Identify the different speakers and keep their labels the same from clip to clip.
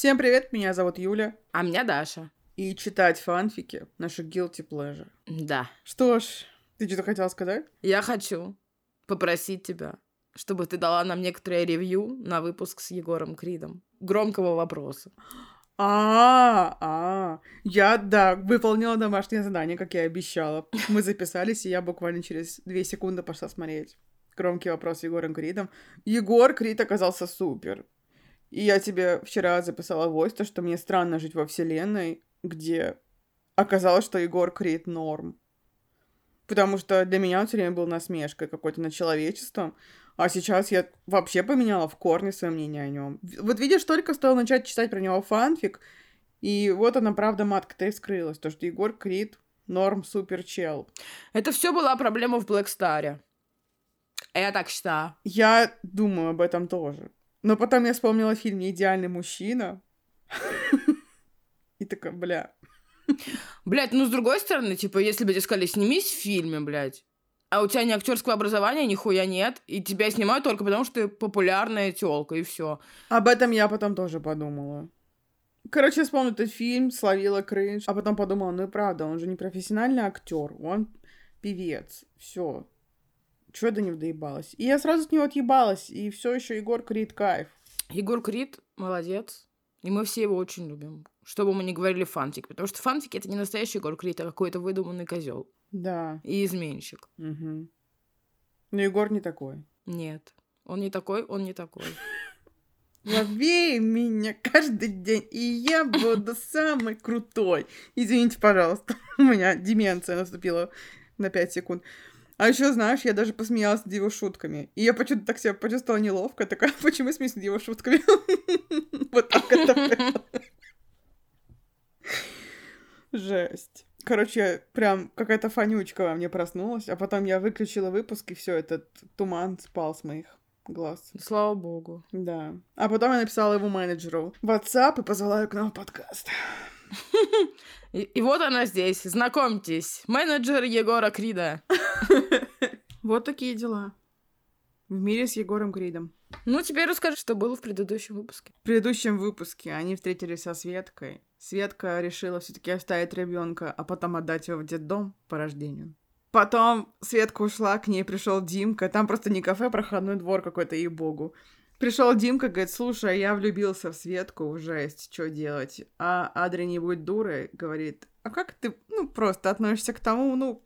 Speaker 1: Всем привет, меня зовут Юля.
Speaker 2: А меня Даша.
Speaker 1: И читать фанфики — наша guilty pleasure.
Speaker 2: Да.
Speaker 1: Что ж, ты что-то хотела сказать?
Speaker 2: Я хочу попросить тебя, чтобы ты дала нам некоторое ревью на выпуск с Егором Кридом. Громкого вопроса.
Speaker 1: А, а, я, да, выполнила домашнее задание, как я и обещала. Мы записались, и я буквально через две секунды пошла смотреть. Громкий вопрос с Егором Кридом. Егор Крид оказался супер. И я тебе вчера записала войс, то, что мне странно жить во вселенной, где оказалось, что Егор Крид норм. Потому что для меня он все время был насмешкой какой-то над человечеством. А сейчас я вообще поменяла в корне свое мнение о нем. Вот видишь, только стоило начать читать про него фанфик, и вот она, правда, матка-то и вскрылась. То, что Егор Крид норм супер чел.
Speaker 2: Это все была проблема в Блэкстаре. Я так считаю.
Speaker 1: Я думаю об этом тоже. Но потом я вспомнила фильм «Неидеальный мужчина». И такая, бля.
Speaker 2: Блять, ну с другой стороны, типа, если бы тебе сказали, снимись в фильме, блядь, а у тебя ни актерского образования, нихуя нет, и тебя снимают только потому, что ты популярная телка, и все.
Speaker 1: Об этом я потом тоже подумала. Короче, я вспомнила этот фильм, словила кринж, а потом подумала, ну и правда, он же не профессиональный актер, он певец, все. Чего я до него доебалась? И я сразу от него отъебалась, и все еще Егор Крид кайф.
Speaker 2: Егор Крид молодец, и мы все его очень любим. Что бы мы ни говорили фантик, потому что фантики это не настоящий Егор Крид, а какой-то выдуманный козел.
Speaker 1: Да.
Speaker 2: И изменщик.
Speaker 1: Угу. Но Егор не такой.
Speaker 2: Нет. Он не такой, он не такой.
Speaker 1: Лови меня каждый день, и я буду самый крутой. Извините, пожалуйста, у меня деменция наступила на 5 секунд. А еще, знаешь, я даже посмеялась над его шутками. И я почему-то так себя почувствовала неловко. Такая, почему смеюсь над его шутками? Вот так это Жесть. Короче, прям какая-то фанючка во мне проснулась, а потом я выключила выпуск, и все, этот туман спал с моих глаз.
Speaker 2: Слава богу.
Speaker 1: Да. А потом я написала его менеджеру в WhatsApp и позвала ее к нам в подкаст.
Speaker 2: И, и вот она здесь. Знакомьтесь, менеджер Егора Крида.
Speaker 1: Вот такие дела. В мире с Егором Кридом.
Speaker 2: Ну, теперь расскажи, что было в предыдущем выпуске.
Speaker 1: В предыдущем выпуске они встретились со Светкой. Светка решила все-таки оставить ребенка, а потом отдать его в детдом по рождению. Потом Светка ушла, к ней пришел Димка. Там просто не кафе, а проходной двор какой-то, и богу. Пришел Димка, говорит, слушай, я влюбился в Светку, жесть, что делать? А Адри не будь дурой, говорит, а как ты, ну, просто относишься к тому, ну,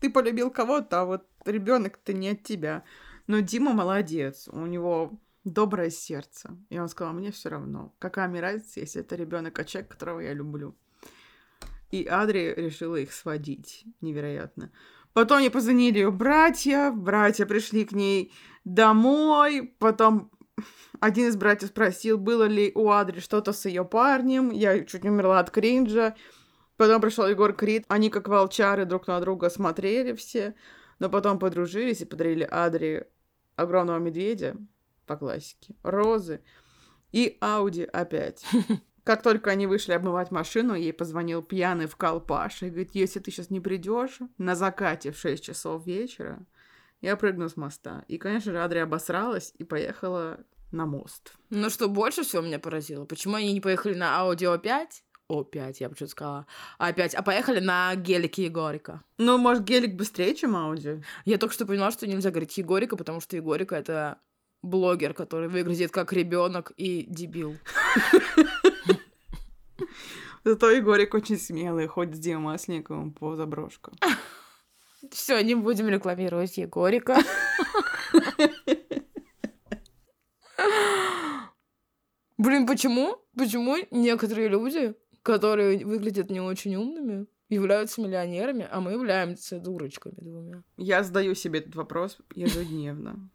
Speaker 1: ты полюбил кого-то, а вот ребенок-то не от тебя. Но Дима молодец, у него доброе сердце. И он сказал, мне все равно. Какая мне разница, если это ребенок от человека, которого я люблю. И Адри решила их сводить. Невероятно. Потом мне позвонили ее братья, братья пришли к ней домой, потом один из братьев спросил, было ли у Адри что-то с ее парнем, я чуть не умерла от кринжа. Потом пришел Егор Крид, они как волчары друг на друга смотрели все, но потом подружились и подарили Адри огромного медведя, по классике, розы и Ауди опять. Как только они вышли обмывать машину, ей позвонил пьяный в колпаш и говорит, если ты сейчас не придешь на закате в 6 часов вечера, я прыгну с моста. И, конечно же, Адри обосралась и поехала на мост.
Speaker 2: Ну, что больше всего меня поразило, почему они не поехали на Аудио 5, о, 5, я бы что сказала. А 5. А поехали на гелике Егорика.
Speaker 1: Ну, может, гелик быстрее, чем Ауди?
Speaker 2: Я только что поняла, что нельзя говорить Егорика, потому что Егорика это блогер, который выглядит как ребенок и дебил.
Speaker 1: Зато Егорик очень смелый, ходит с Димой Масленниковым по заброшкам.
Speaker 2: Все, не будем рекламировать Егорика. Блин, почему? Почему некоторые люди, которые выглядят не очень умными, являются миллионерами, а мы являемся дурочками двумя?
Speaker 1: Я задаю себе этот вопрос ежедневно.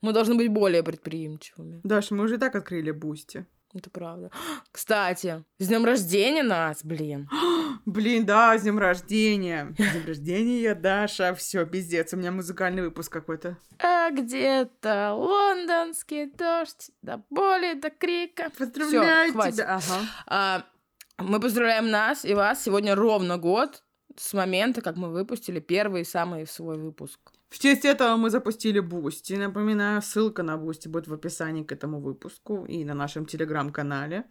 Speaker 2: Мы должны быть более предприимчивыми.
Speaker 1: Даша, мы уже и так открыли Boosty.
Speaker 2: Это правда. Кстати, с днем рождения нас, блин.
Speaker 1: Блин, да, с днем рождения. С днем рождения, Даша. Все, пиздец, у меня музыкальный выпуск какой-то.
Speaker 2: А где-то лондонский дождь, до боли, до крика.
Speaker 1: Поздравляю
Speaker 2: Всё, хватит.
Speaker 1: тебя. Ага.
Speaker 2: А, мы поздравляем нас и вас. Сегодня ровно год с момента, как мы выпустили первый самый свой выпуск.
Speaker 1: В честь этого мы запустили Boosty. Напоминаю, ссылка на Boosty будет в описании к этому выпуску и на нашем телеграм-канале.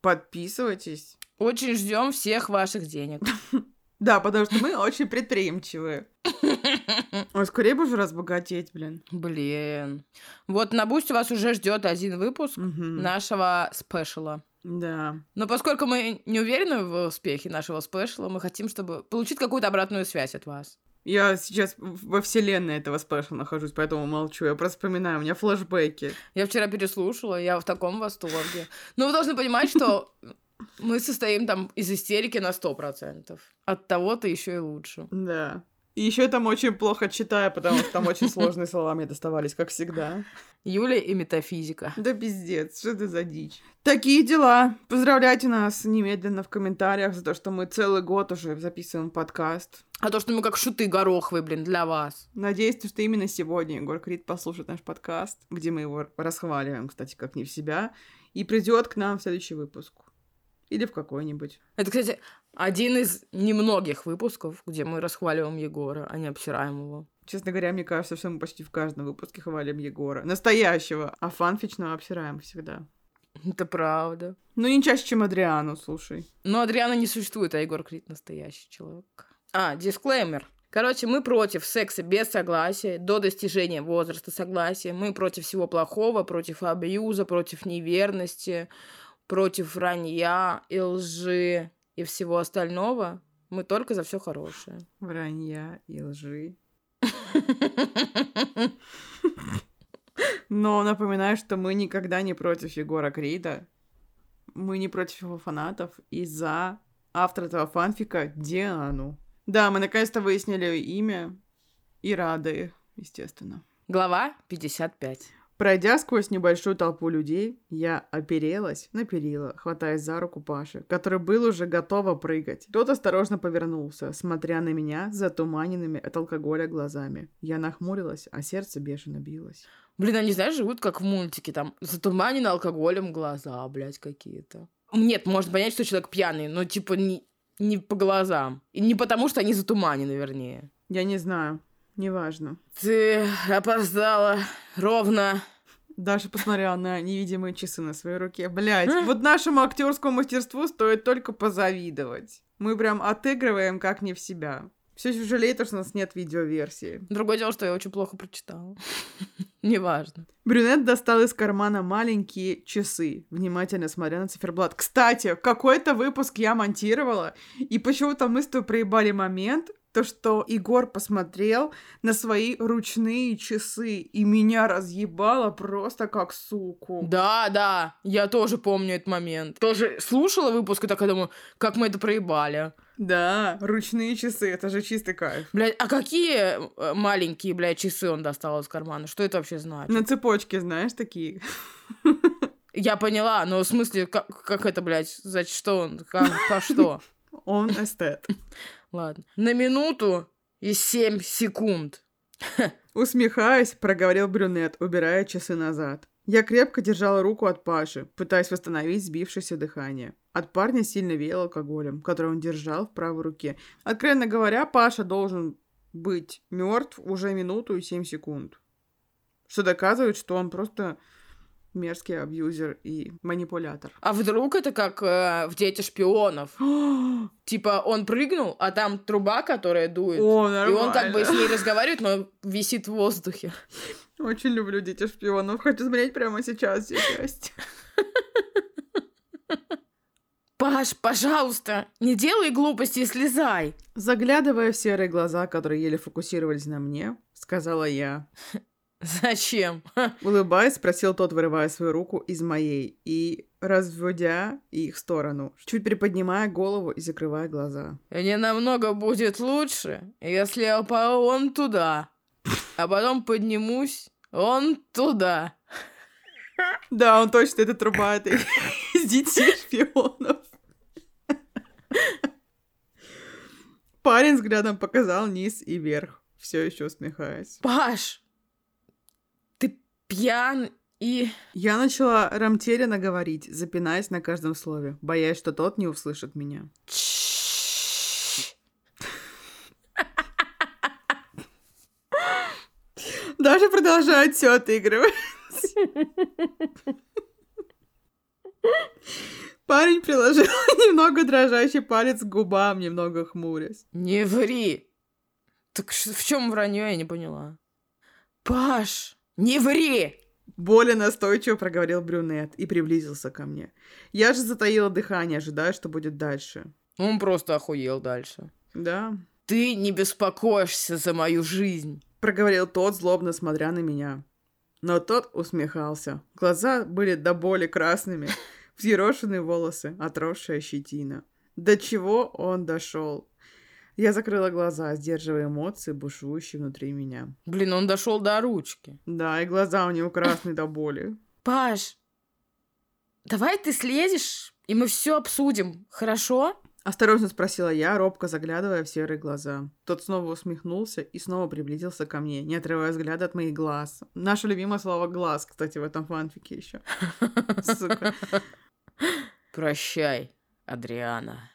Speaker 1: Подписывайтесь.
Speaker 2: Очень ждем всех ваших денег.
Speaker 1: Да, потому что мы очень предприимчивые. Ой, скорее бы уже разбогатеть, блин.
Speaker 2: Блин. Вот на Бусте вас уже ждет один выпуск нашего спешала.
Speaker 1: Да.
Speaker 2: Но поскольку мы не уверены в успехе нашего спешала, мы хотим, чтобы получить какую-то обратную связь от вас.
Speaker 1: Я сейчас во вселенной этого спешла нахожусь, поэтому молчу. Я просто вспоминаю, у меня флешбеки.
Speaker 2: Я вчера переслушала, я в таком восторге. Но вы должны понимать, что мы состоим там из истерики на 100%. От того-то еще и лучше.
Speaker 1: Да. И еще там очень плохо читаю, потому что там очень сложные слова мне доставались, как всегда.
Speaker 2: Юля и метафизика.
Speaker 1: Да пиздец, что это за дичь? Такие дела. Поздравляйте нас немедленно в комментариях за то, что мы целый год уже записываем подкаст.
Speaker 2: А то, что мы как шуты гороховые, блин, для вас.
Speaker 1: Надеюсь, что именно сегодня Егор Крид послушает наш подкаст, где мы его расхваливаем, кстати, как не в себя, и придет к нам в следующий выпуск. Или в какой-нибудь.
Speaker 2: Это, кстати, один из немногих выпусков, где мы расхваливаем Егора, а не обсираем его.
Speaker 1: Честно говоря, мне кажется, что мы почти в каждом выпуске хвалим Егора. Настоящего. А фанфичного обсираем всегда.
Speaker 2: Это правда.
Speaker 1: Ну, не чаще, чем Адриану, слушай.
Speaker 2: Но Адриана не существует, а Егор Крид настоящий человек. А, дисклеймер. Короче, мы против секса без согласия, до достижения возраста согласия. Мы против всего плохого, против абьюза, против неверности, против вранья и лжи и всего остального. Мы только за все хорошее.
Speaker 1: Вранья и лжи. Но напоминаю, что мы никогда не против Егора Крида. Мы не против его фанатов и за автора этого фанфика Диану. Да, мы наконец-то выяснили имя и рады, естественно.
Speaker 2: Глава 55.
Speaker 1: Пройдя сквозь небольшую толпу людей, я оперелась на перила, хватаясь за руку Паши, который был уже готова прыгать. Тот осторожно повернулся, смотря на меня затуманенными от алкоголя глазами. Я нахмурилась, а сердце бешено билось.
Speaker 2: Блин, они, знаешь, живут как в мультике, там, затуманены алкоголем глаза, блядь, какие-то. Нет, можно понять, что человек пьяный, но, типа, не, не по глазам. И не потому, что они затуманены, вернее.
Speaker 1: Я не знаю, неважно.
Speaker 2: Ты опоздала ровно.
Speaker 1: Даша посмотрела на невидимые часы на своей руке. Блять, вот нашему актерскому мастерству стоит только позавидовать. Мы прям отыгрываем как не в себя. Все еще жалеет, что у нас нет видеоверсии.
Speaker 2: Другое дело, что я очень плохо прочитала. Неважно.
Speaker 1: Брюнет достал из кармана маленькие часы, внимательно смотря на циферблат. Кстати, какой-то выпуск я монтировала, и почему-то мы с тобой проебали момент, то, что Егор посмотрел на свои ручные часы, и меня разъебало просто как суку.
Speaker 2: Да, да, я тоже помню этот момент. Тоже слушала выпуск и такая думаю, как мы это проебали.
Speaker 1: Да, ручные часы, это же чистый кайф.
Speaker 2: Блядь, а какие э, маленькие, блядь, часы он достал из кармана? Что это вообще значит?
Speaker 1: На цепочке, знаешь, такие.
Speaker 2: Я поняла, но в смысле, как, как это, блядь, за что он, как, по что?
Speaker 1: Он эстет.
Speaker 2: Ладно. На минуту и семь секунд.
Speaker 1: Усмехаясь, проговорил брюнет, убирая часы назад. Я крепко держала руку от Паши, пытаясь восстановить сбившееся дыхание. От парня сильно веяло алкоголем, который он держал в правой руке. Откровенно говоря, Паша должен быть мертв уже минуту и семь секунд. Что доказывает, что он просто мерзкий абьюзер и манипулятор.
Speaker 2: А вдруг это как э, в «Дети шпионов»? Типа он прыгнул, а там труба, которая дует.
Speaker 1: О,
Speaker 2: и он как бы с ней разговаривает, но висит в воздухе.
Speaker 1: Очень люблю дети шпионов. Хочу смотреть прямо сейчас все части.
Speaker 2: Паш, пожалуйста, не делай глупости и слезай.
Speaker 1: Заглядывая в серые глаза, которые еле фокусировались на мне, сказала я.
Speaker 2: Зачем?
Speaker 1: Улыбаясь, спросил тот, вырывая свою руку из моей и разводя их в сторону, чуть приподнимая голову и закрывая глаза.
Speaker 2: Не намного будет лучше, если я упал он туда, а потом поднимусь он туда.
Speaker 1: Да, он точно, это труба, это из детей шпионов. Парень взглядом показал низ и вверх, все еще усмехаясь.
Speaker 2: Паш, пьян и...
Speaker 1: Я начала рамтеренно говорить, запинаясь на каждом слове, боясь, что тот не услышит меня. Даже продолжает все отыгрывать. Парень приложил немного дрожащий палец к губам, немного хмурясь.
Speaker 2: Не ври. Так в чем вранье, я не поняла. Паш, не ври!
Speaker 1: Более настойчиво проговорил брюнет и приблизился ко мне. Я же затаила дыхание, ожидая, что будет дальше.
Speaker 2: Он просто охуел дальше.
Speaker 1: Да,
Speaker 2: Ты не беспокоишься за мою жизнь.
Speaker 1: проговорил тот, злобно смотря на меня. Но тот усмехался. Глаза были до боли красными, взъерошенные волосы, отросшая щетина. До чего он дошел? Я закрыла глаза, сдерживая эмоции, бушующие внутри меня.
Speaker 2: Блин, он дошел до ручки.
Speaker 1: Да, и глаза у него красные до боли.
Speaker 2: Паш, давай ты слезешь, и мы все обсудим, хорошо?
Speaker 1: Осторожно спросила я, робко заглядывая в серые глаза. Тот снова усмехнулся и снова приблизился ко мне, не отрывая взгляда от моих глаз. Наше любимое слово «глаз», кстати, в этом фанфике еще. Сука.
Speaker 2: Прощай, Адриана.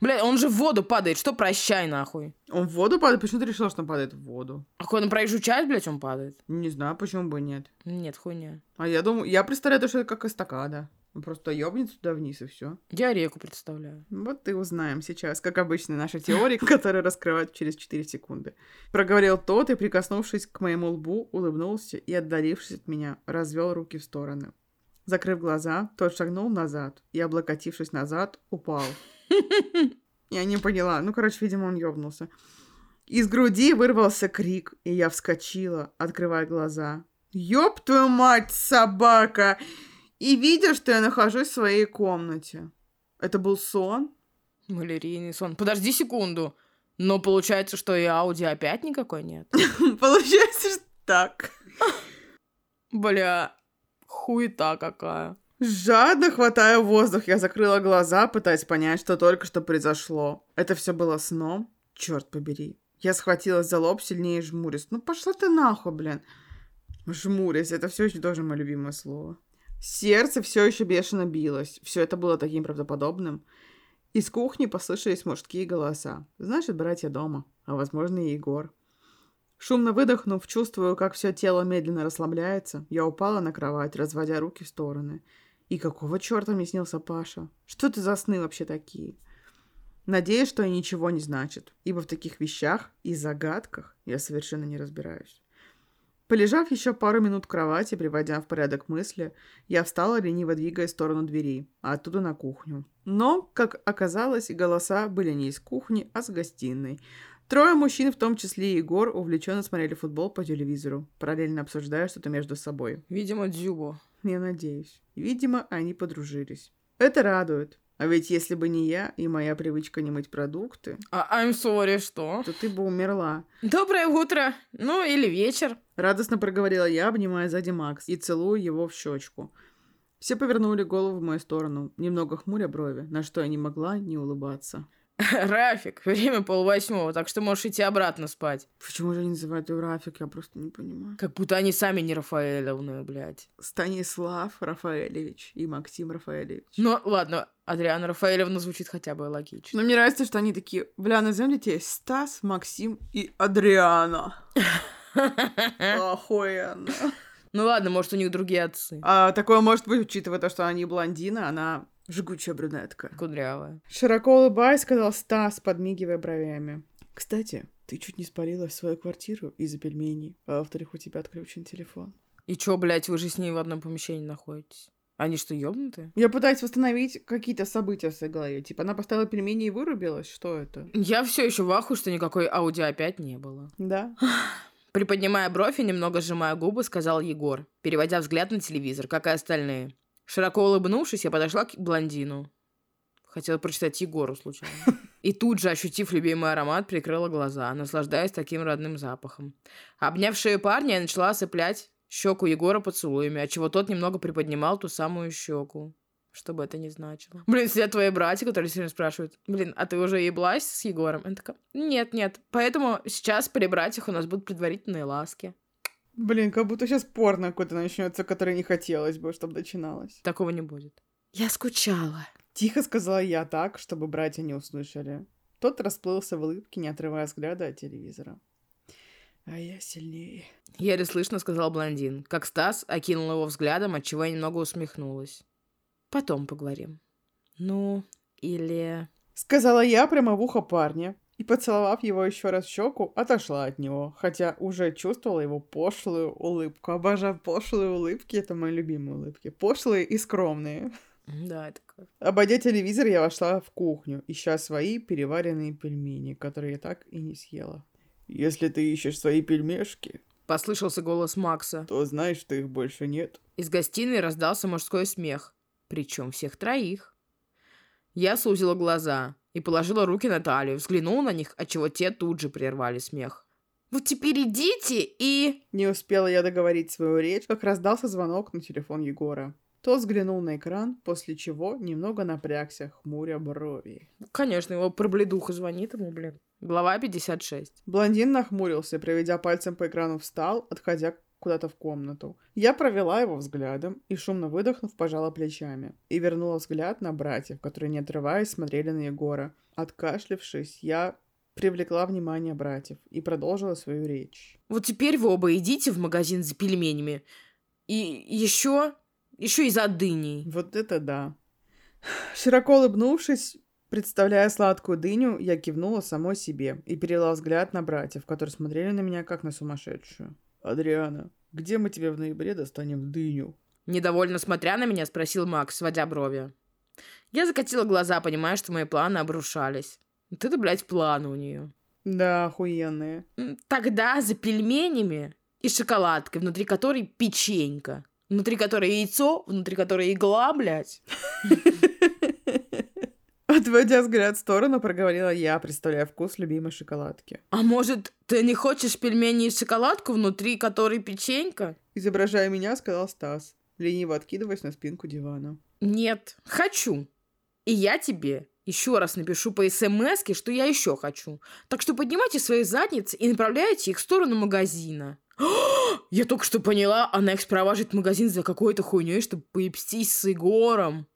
Speaker 2: Бля, он же в воду падает, что прощай нахуй?
Speaker 1: Он в воду падает? Почему ты решила, что он падает в воду?
Speaker 2: А какой на проезжую часть, блядь, он падает?
Speaker 1: Не знаю, почему бы нет.
Speaker 2: Нет, хуйня.
Speaker 1: А я думаю, я представляю, то, что это как эстакада. Он Просто ёбнется туда вниз и все.
Speaker 2: Я реку представляю.
Speaker 1: Вот и узнаем сейчас, как обычно, наши теории, которые раскрывают через 4 секунды. Проговорил тот и, прикоснувшись к моему лбу, улыбнулся и, отдалившись от меня, развел руки в стороны. Закрыв глаза, тот шагнул назад и, облокотившись назад, упал. Я не поняла. Ну, короче, видимо, он ёбнулся. Из груди вырвался крик, и я вскочила, открывая глаза. «Ёб твою мать, собака!» И видя, что я нахожусь в своей комнате. Это был сон?
Speaker 2: Малярийный сон. Подожди секунду. Но получается, что и Ауди опять никакой нет?
Speaker 1: Получается, что так.
Speaker 2: Бля, хуета какая.
Speaker 1: Жадно хватая воздух, я закрыла глаза, пытаясь понять, что только что произошло. Это все было сном? Черт побери. Я схватилась за лоб, сильнее жмурясь. Ну пошла ты нахуй, блин. Жмурясь, это все еще тоже мое любимое слово. Сердце все еще бешено билось. Все это было таким правдоподобным. Из кухни послышались мужские голоса. Значит, братья дома, а возможно и Егор. Шумно выдохнув, чувствую, как все тело медленно расслабляется, я упала на кровать, разводя руки в стороны. И какого черта мне снился Паша? Что это за сны вообще такие? Надеюсь, что и ничего не значит, ибо в таких вещах и загадках я совершенно не разбираюсь. Полежав еще пару минут в кровати, приводя в порядок мысли, я встала, лениво двигаясь в сторону двери, а оттуда на кухню. Но, как оказалось, голоса были не из кухни, а с гостиной. Трое мужчин, в том числе и Егор, увлеченно смотрели футбол по телевизору, параллельно обсуждая что-то между собой.
Speaker 2: Видимо, Дзюбо.
Speaker 1: Я надеюсь. Видимо, они подружились. Это радует. А ведь если бы не я и моя привычка не мыть продукты,
Speaker 2: А I'm sorry, что?
Speaker 1: то ты бы умерла.
Speaker 2: Доброе утро. Ну, или вечер.
Speaker 1: Радостно проговорила я, обнимая сзади Макс и целую его в щечку. Все повернули голову в мою сторону, немного хмуря брови, на что я не могла не улыбаться.
Speaker 2: Рафик, время полвосьмого, так что можешь идти обратно спать.
Speaker 1: Почему же они называют ее Рафик, я просто не понимаю.
Speaker 2: Как будто они сами не Рафаэлевны, блядь.
Speaker 1: Станислав Рафаэлевич и Максим Рафаэлевич.
Speaker 2: Ну, ладно, Адриана Рафаэлевна звучит хотя бы логично.
Speaker 1: Но мне нравится, что они такие, бля, назовем детей Стас, Максим и Адриана. Охуенно.
Speaker 2: Ну ладно, может, у них другие отцы.
Speaker 1: А, такое может быть, учитывая то, что они блондина, она жгучая брюнетка.
Speaker 2: Кудрявая.
Speaker 1: Широко улыбаясь, сказал Стас, подмигивая бровями. Кстати, ты чуть не спалилась в свою квартиру из-за пельменей, а во-вторых, у тебя отключен телефон.
Speaker 2: И чё, блядь, вы же с ней в одном помещении находитесь? Они что, ёбнутые?
Speaker 1: Я пытаюсь восстановить какие-то события в своей голове. Типа, она поставила пельмени и вырубилась? Что это?
Speaker 2: Я все еще в ахуе, что никакой аудио опять не было.
Speaker 1: Да?
Speaker 2: Приподнимая бровь и немного сжимая губы, сказал Егор, переводя взгляд на телевизор, как и остальные. Широко улыбнувшись, я подошла к блондину. Хотела прочитать Егору случайно. И тут же, ощутив любимый аромат, прикрыла глаза, наслаждаясь таким родным запахом. Обняв шею парня, я начала осыплять щеку Егора поцелуями, отчего тот немного приподнимал ту самую щеку. Что бы это ни значило. Блин, сидят твои братья, которые сегодня спрашивают, блин, а ты уже еблась с Егором? Я такая, нет, нет. Поэтому сейчас при братьях у нас будут предварительные ласки.
Speaker 1: Блин, как будто сейчас порно какое-то начнется, которое не хотелось бы, чтобы начиналось.
Speaker 2: Такого не будет. Я скучала.
Speaker 1: Тихо сказала я так, чтобы братья не услышали. Тот расплылся в улыбке, не отрывая взгляда от телевизора. А я сильнее.
Speaker 2: Еле слышно сказал блондин, как Стас окинул его взглядом, отчего я немного усмехнулась. Потом поговорим. Ну, или...
Speaker 1: Сказала я прямо в ухо парня, и, поцеловав его еще раз в щеку, отошла от него, хотя уже чувствовала его пошлую улыбку. Обожаю пошлые улыбки, это мои любимые улыбки. Пошлые и скромные.
Speaker 2: Да, это как...
Speaker 1: Обойдя телевизор, я вошла в кухню, ища свои переваренные пельмени, которые я так и не съела. Если ты ищешь свои пельмешки,
Speaker 2: Послышался голос Макса.
Speaker 1: то знаешь, что их больше нет.
Speaker 2: Из гостиной раздался мужской смех. Причем всех троих. Я сузила глаза и положила руки на талию, взглянула на них, отчего те тут же прервали смех. «Вот теперь идите и...»
Speaker 1: Не успела я договорить свою речь, как раздался звонок на телефон Егора. Тот взглянул на экран, после чего немного напрягся, хмуря брови.
Speaker 2: Конечно, его пробледуха звонит ему, блин. Глава 56.
Speaker 1: Блондин нахмурился, проведя пальцем по экрану, встал, отходя куда-то в комнату. Я провела его взглядом и, шумно выдохнув, пожала плечами. И вернула взгляд на братьев, которые, не отрываясь, смотрели на Егора. Откашлившись, я привлекла внимание братьев и продолжила свою речь.
Speaker 2: Вот теперь вы оба идите в магазин за пельменями. И еще... Еще и за дыней.
Speaker 1: Вот это да. Широко улыбнувшись, представляя сладкую дыню, я кивнула самой себе и перевела взгляд на братьев, которые смотрели на меня как на сумасшедшую. «Адриана, где мы тебе в ноябре достанем дыню?»
Speaker 2: Недовольно смотря на меня, спросил Макс, сводя брови. Я закатила глаза, понимая, что мои планы обрушались. Вот это, блядь, планы у нее.
Speaker 1: Да, охуенные.
Speaker 2: Тогда за пельменями и шоколадкой, внутри которой печенька. Внутри которой яйцо, внутри которой игла, блядь.
Speaker 1: Отводя взгляд в сторону, проговорила я, представляя вкус любимой шоколадки.
Speaker 2: А может, ты не хочешь пельмени и шоколадку, внутри которой печенька?
Speaker 1: Изображая меня, сказал Стас, лениво откидываясь на спинку дивана.
Speaker 2: Нет, хочу. И я тебе еще раз напишу по смс что я еще хочу. Так что поднимайте свои задницы и направляйте их в сторону магазина. Я только что поняла, она их спроваживает в магазин за какой-то хуйней, чтобы поебстись с Егором.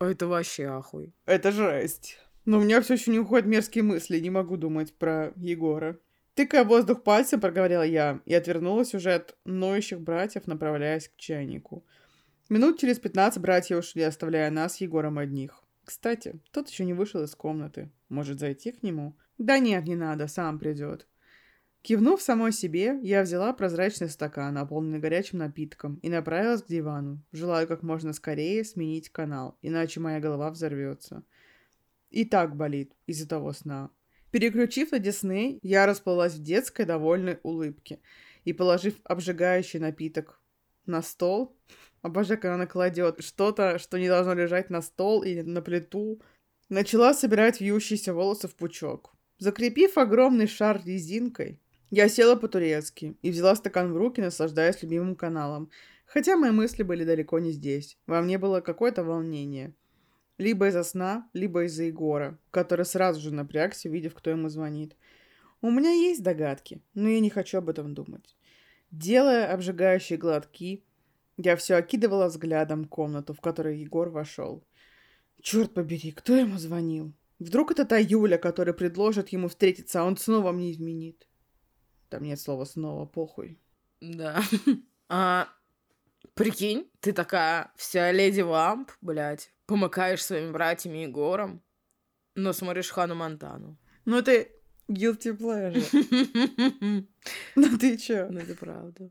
Speaker 2: Это вообще ахуй.
Speaker 1: Это жесть. Но у меня все еще не уходят мерзкие мысли, не могу думать про Егора. Тыкая воздух пальцем, проговорила я и отвернулась уже от ноющих братьев, направляясь к чайнику. Минут через пятнадцать братья ушли, оставляя нас с Егором одних. Кстати, тот еще не вышел из комнаты. Может, зайти к нему? Да нет, не надо, сам придет. Кивнув самой себе, я взяла прозрачный стакан, наполненный горячим напитком, и направилась к дивану, желая как можно скорее сменить канал, иначе моя голова взорвется. И так болит из-за того сна. Переключив на Дисней, я расплылась в детской довольной улыбке и, положив обжигающий напиток на стол, обожаю, когда она кладет что-то, что не должно лежать на стол или на плиту, начала собирать вьющиеся волосы в пучок. Закрепив огромный шар резинкой, я села по-турецки и взяла стакан в руки, наслаждаясь любимым каналом. Хотя мои мысли были далеко не здесь. Во мне было какое-то волнение. Либо из-за сна, либо из-за Егора, который сразу же напрягся, видев, кто ему звонит. У меня есть догадки, но я не хочу об этом думать. Делая обжигающие глотки, я все окидывала взглядом комнату, в которую Егор вошел. Черт побери, кто ему звонил? Вдруг это та Юля, которая предложит ему встретиться, а он снова мне изменит? Там нет слова снова, похуй.
Speaker 2: Да. А, прикинь, ты такая вся леди Ламп, блядь, помыкаешь своими братьями Егором, но смотришь Хану Монтану.
Speaker 1: Ну это guilty pleasure. Ну ты чё?
Speaker 2: Ну это правда.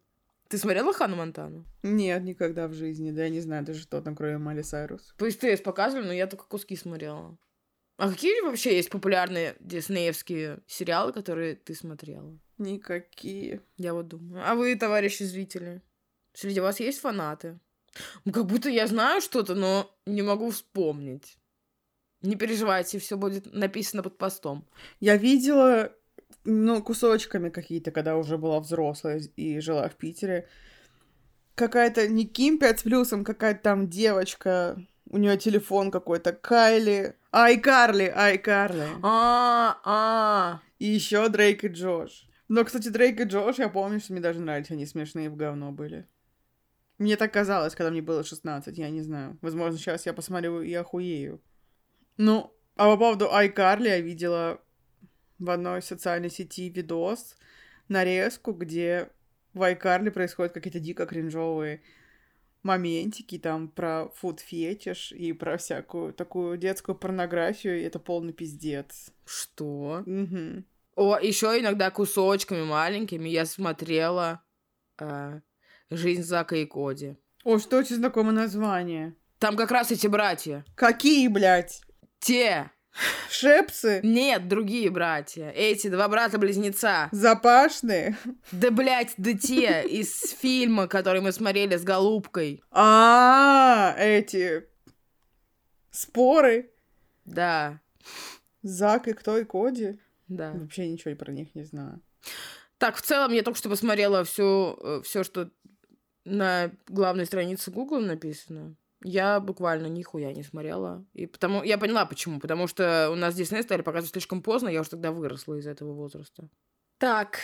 Speaker 2: Ты смотрела Хану Монтану?
Speaker 1: Нет, никогда в жизни. Да я не знаю даже, что там, кроме Майли Сайрус.
Speaker 2: По СТС показывали, но я только куски смотрела. А какие вообще есть популярные диснеевские сериалы, которые ты смотрела?
Speaker 1: Никакие.
Speaker 2: Я вот думаю. А вы, товарищи зрители, среди вас есть фанаты? Ну, как будто я знаю что-то, но не могу вспомнить. Не переживайте, все будет написано под постом.
Speaker 1: Я видела, ну, кусочками какие-то, когда уже была взрослая и жила в Питере. Какая-то не Ким 5 с плюсом, какая-то там девочка, у нее телефон какой-то, Кайли, Ай Карли, Ай Карли.
Speaker 2: А, а.
Speaker 1: И еще Дрейк и Джош. Но, кстати, Дрейк и Джош, я помню, что мне даже нравились, они смешные в говно были. Мне так казалось, когда мне было 16, я не знаю. Возможно, сейчас я посмотрю и охуею. Ну, а по поводу iCarly я видела в одной социальной сети видос, нарезку, где в iCarly происходят какие-то дико кринжовые моментики там про фуд-фетиш и про всякую такую детскую порнографию. И это полный пиздец.
Speaker 2: Что?
Speaker 1: Угу.
Speaker 2: О, еще иногда кусочками маленькими я смотрела э, «Жизнь Зака и Коди».
Speaker 1: О, что очень знакомое название.
Speaker 2: Там как раз эти братья.
Speaker 1: Какие, блядь?
Speaker 2: Те.
Speaker 1: Шепсы?
Speaker 2: Нет, другие братья. Эти два брата-близнеца.
Speaker 1: Запашные?
Speaker 2: Да, блядь, да те из фильма, который мы смотрели с Голубкой.
Speaker 1: А, эти споры.
Speaker 2: Да,
Speaker 1: Зак и кто и Коди?
Speaker 2: да.
Speaker 1: Вообще ничего про них не знаю.
Speaker 2: Так, в целом, я только что посмотрела все, все, что на главной странице Google написано. Я буквально нихуя не смотрела. И потому я поняла, почему. Потому что у нас Дисней стали показывать слишком поздно, я уже тогда выросла из этого возраста. Так,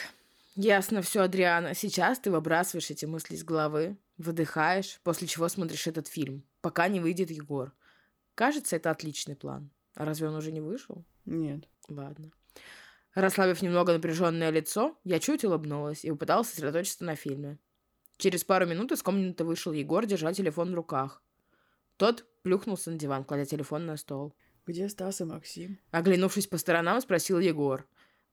Speaker 2: ясно все, Адриана. Сейчас ты выбрасываешь эти мысли из головы, выдыхаешь, после чего смотришь этот фильм, пока не выйдет Егор. Кажется, это отличный план. А разве он уже не вышел?
Speaker 1: Нет.
Speaker 2: Ладно. Расслабив немного напряженное лицо, я чуть улыбнулась и попыталась сосредоточиться на фильме. Через пару минут из комнаты вышел Егор, держа телефон в руках. Тот плюхнулся на диван, кладя телефон на стол.
Speaker 1: Где Стас и Максим?
Speaker 2: Оглянувшись по сторонам, спросил Егор,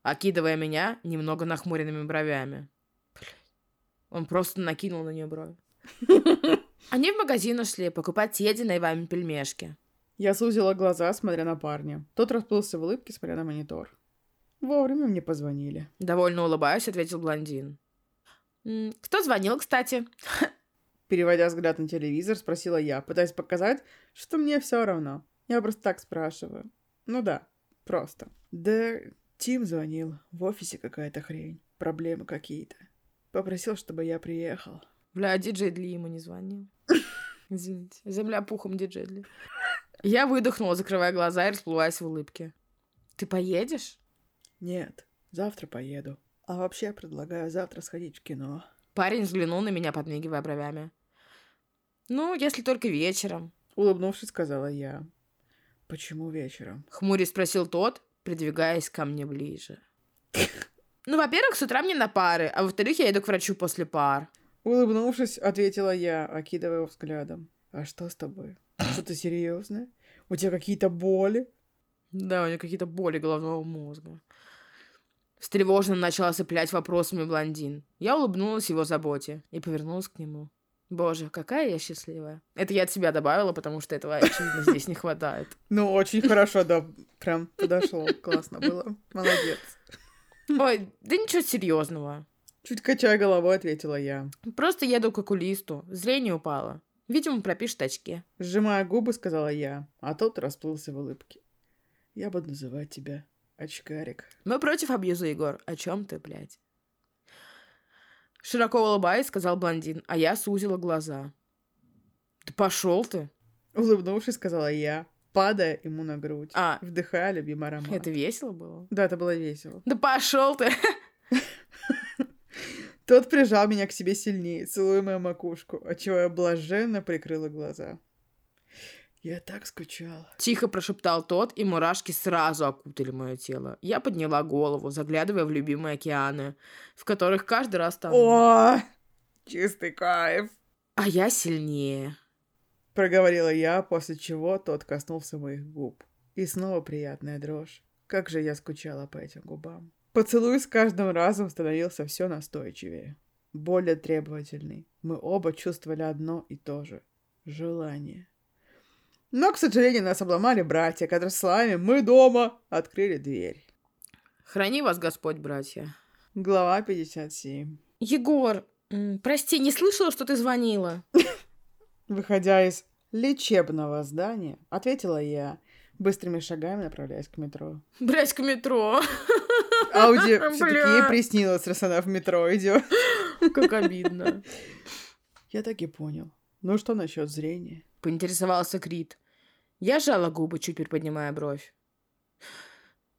Speaker 2: окидывая меня немного нахмуренными бровями. Он просто накинул на нее брови. Они в магазин ушли покупать съеденные вами пельмешки.
Speaker 1: Я сузила глаза, смотря на парня. Тот расплылся в улыбке, смотря на монитор. Вовремя мне позвонили.
Speaker 2: Довольно улыбаясь, ответил блондин. «М, Кто звонил, кстати?
Speaker 1: Переводя взгляд на телевизор, спросила я, пытаясь показать, что мне все равно. Я просто так спрашиваю. Ну да, просто. Да, Тим звонил. В офисе какая-то хрень. Проблемы какие-то. Попросил, чтобы я приехал.
Speaker 2: Бля, диджей Дли ему не звонил. Извините. Земля пухом диджей Дли. Я выдохнула, закрывая глаза и расплываясь в улыбке. Ты поедешь?
Speaker 1: Нет, завтра поеду. А вообще предлагаю завтра сходить в кино.
Speaker 2: Парень взглянул на меня, подмигивая бровями. Ну, если только вечером.
Speaker 1: Улыбнувшись, сказала я. Почему вечером?
Speaker 2: Хмурясь спросил тот, придвигаясь ко мне ближе. Ну, во-первых, с утра мне на пары, а во-вторых, я иду к врачу после пар.
Speaker 1: Улыбнувшись, ответила я, окидывая его взглядом. А что с тобой? Что-то серьезное? У тебя какие-то боли?
Speaker 2: Да, у него какие-то боли головного мозга. Встревоженно начала цеплять вопросами блондин. Я улыбнулась его заботе и повернулась к нему. Боже, какая я счастливая. Это я от себя добавила, потому что этого, очевидно, здесь не хватает.
Speaker 1: Ну, очень хорошо, да. Прям подошло. Классно было. Молодец.
Speaker 2: Ой, да ничего серьезного.
Speaker 1: Чуть качая головой, ответила я.
Speaker 2: Просто еду к окулисту. Зрение упало. Видимо, пропишет очки.
Speaker 1: Сжимая губы, сказала я, а тот расплылся в улыбке. Я буду называть тебя очкарик.
Speaker 2: Мы против абьюза, Егор. О чем ты, блядь? Широко улыбаясь, сказал блондин, а я сузила глаза. Да пошел ты.
Speaker 1: Улыбнувшись, сказала я, падая ему на грудь,
Speaker 2: А,
Speaker 1: вдыхая любимый аромат.
Speaker 2: это весело было?
Speaker 1: Да, это было весело.
Speaker 2: Да пошел ты.
Speaker 1: Тот прижал меня к себе сильнее, целуя мою макушку, отчего я блаженно прикрыла глаза. Я так скучала.
Speaker 2: Тихо прошептал тот, и мурашки сразу окутали мое тело. Я подняла голову, заглядывая в любимые океаны, в которых каждый раз там...
Speaker 1: О, чистый кайф.
Speaker 2: А я сильнее.
Speaker 1: Проговорила я, после чего тот коснулся моих губ. И снова приятная дрожь. Как же я скучала по этим губам. Поцелуй с каждым разом становился все настойчивее. Более требовательный. Мы оба чувствовали одно и то же. Желание. Но, к сожалению, нас обломали братья, которые словами «Мы дома!» открыли дверь.
Speaker 2: Храни вас Господь, братья.
Speaker 1: Глава 57.
Speaker 2: Егор, прости, не слышала, что ты звонила.
Speaker 1: Выходя из лечебного здания, ответила я, быстрыми шагами направляясь к метро.
Speaker 2: Блять, к метро.
Speaker 1: Ауди все-таки ей приснилось, раз она в метро идет.
Speaker 2: Как обидно.
Speaker 1: Я так и понял. Ну что насчет зрения?
Speaker 2: Поинтересовался Крит. Я жала губы, чуть приподнимая бровь.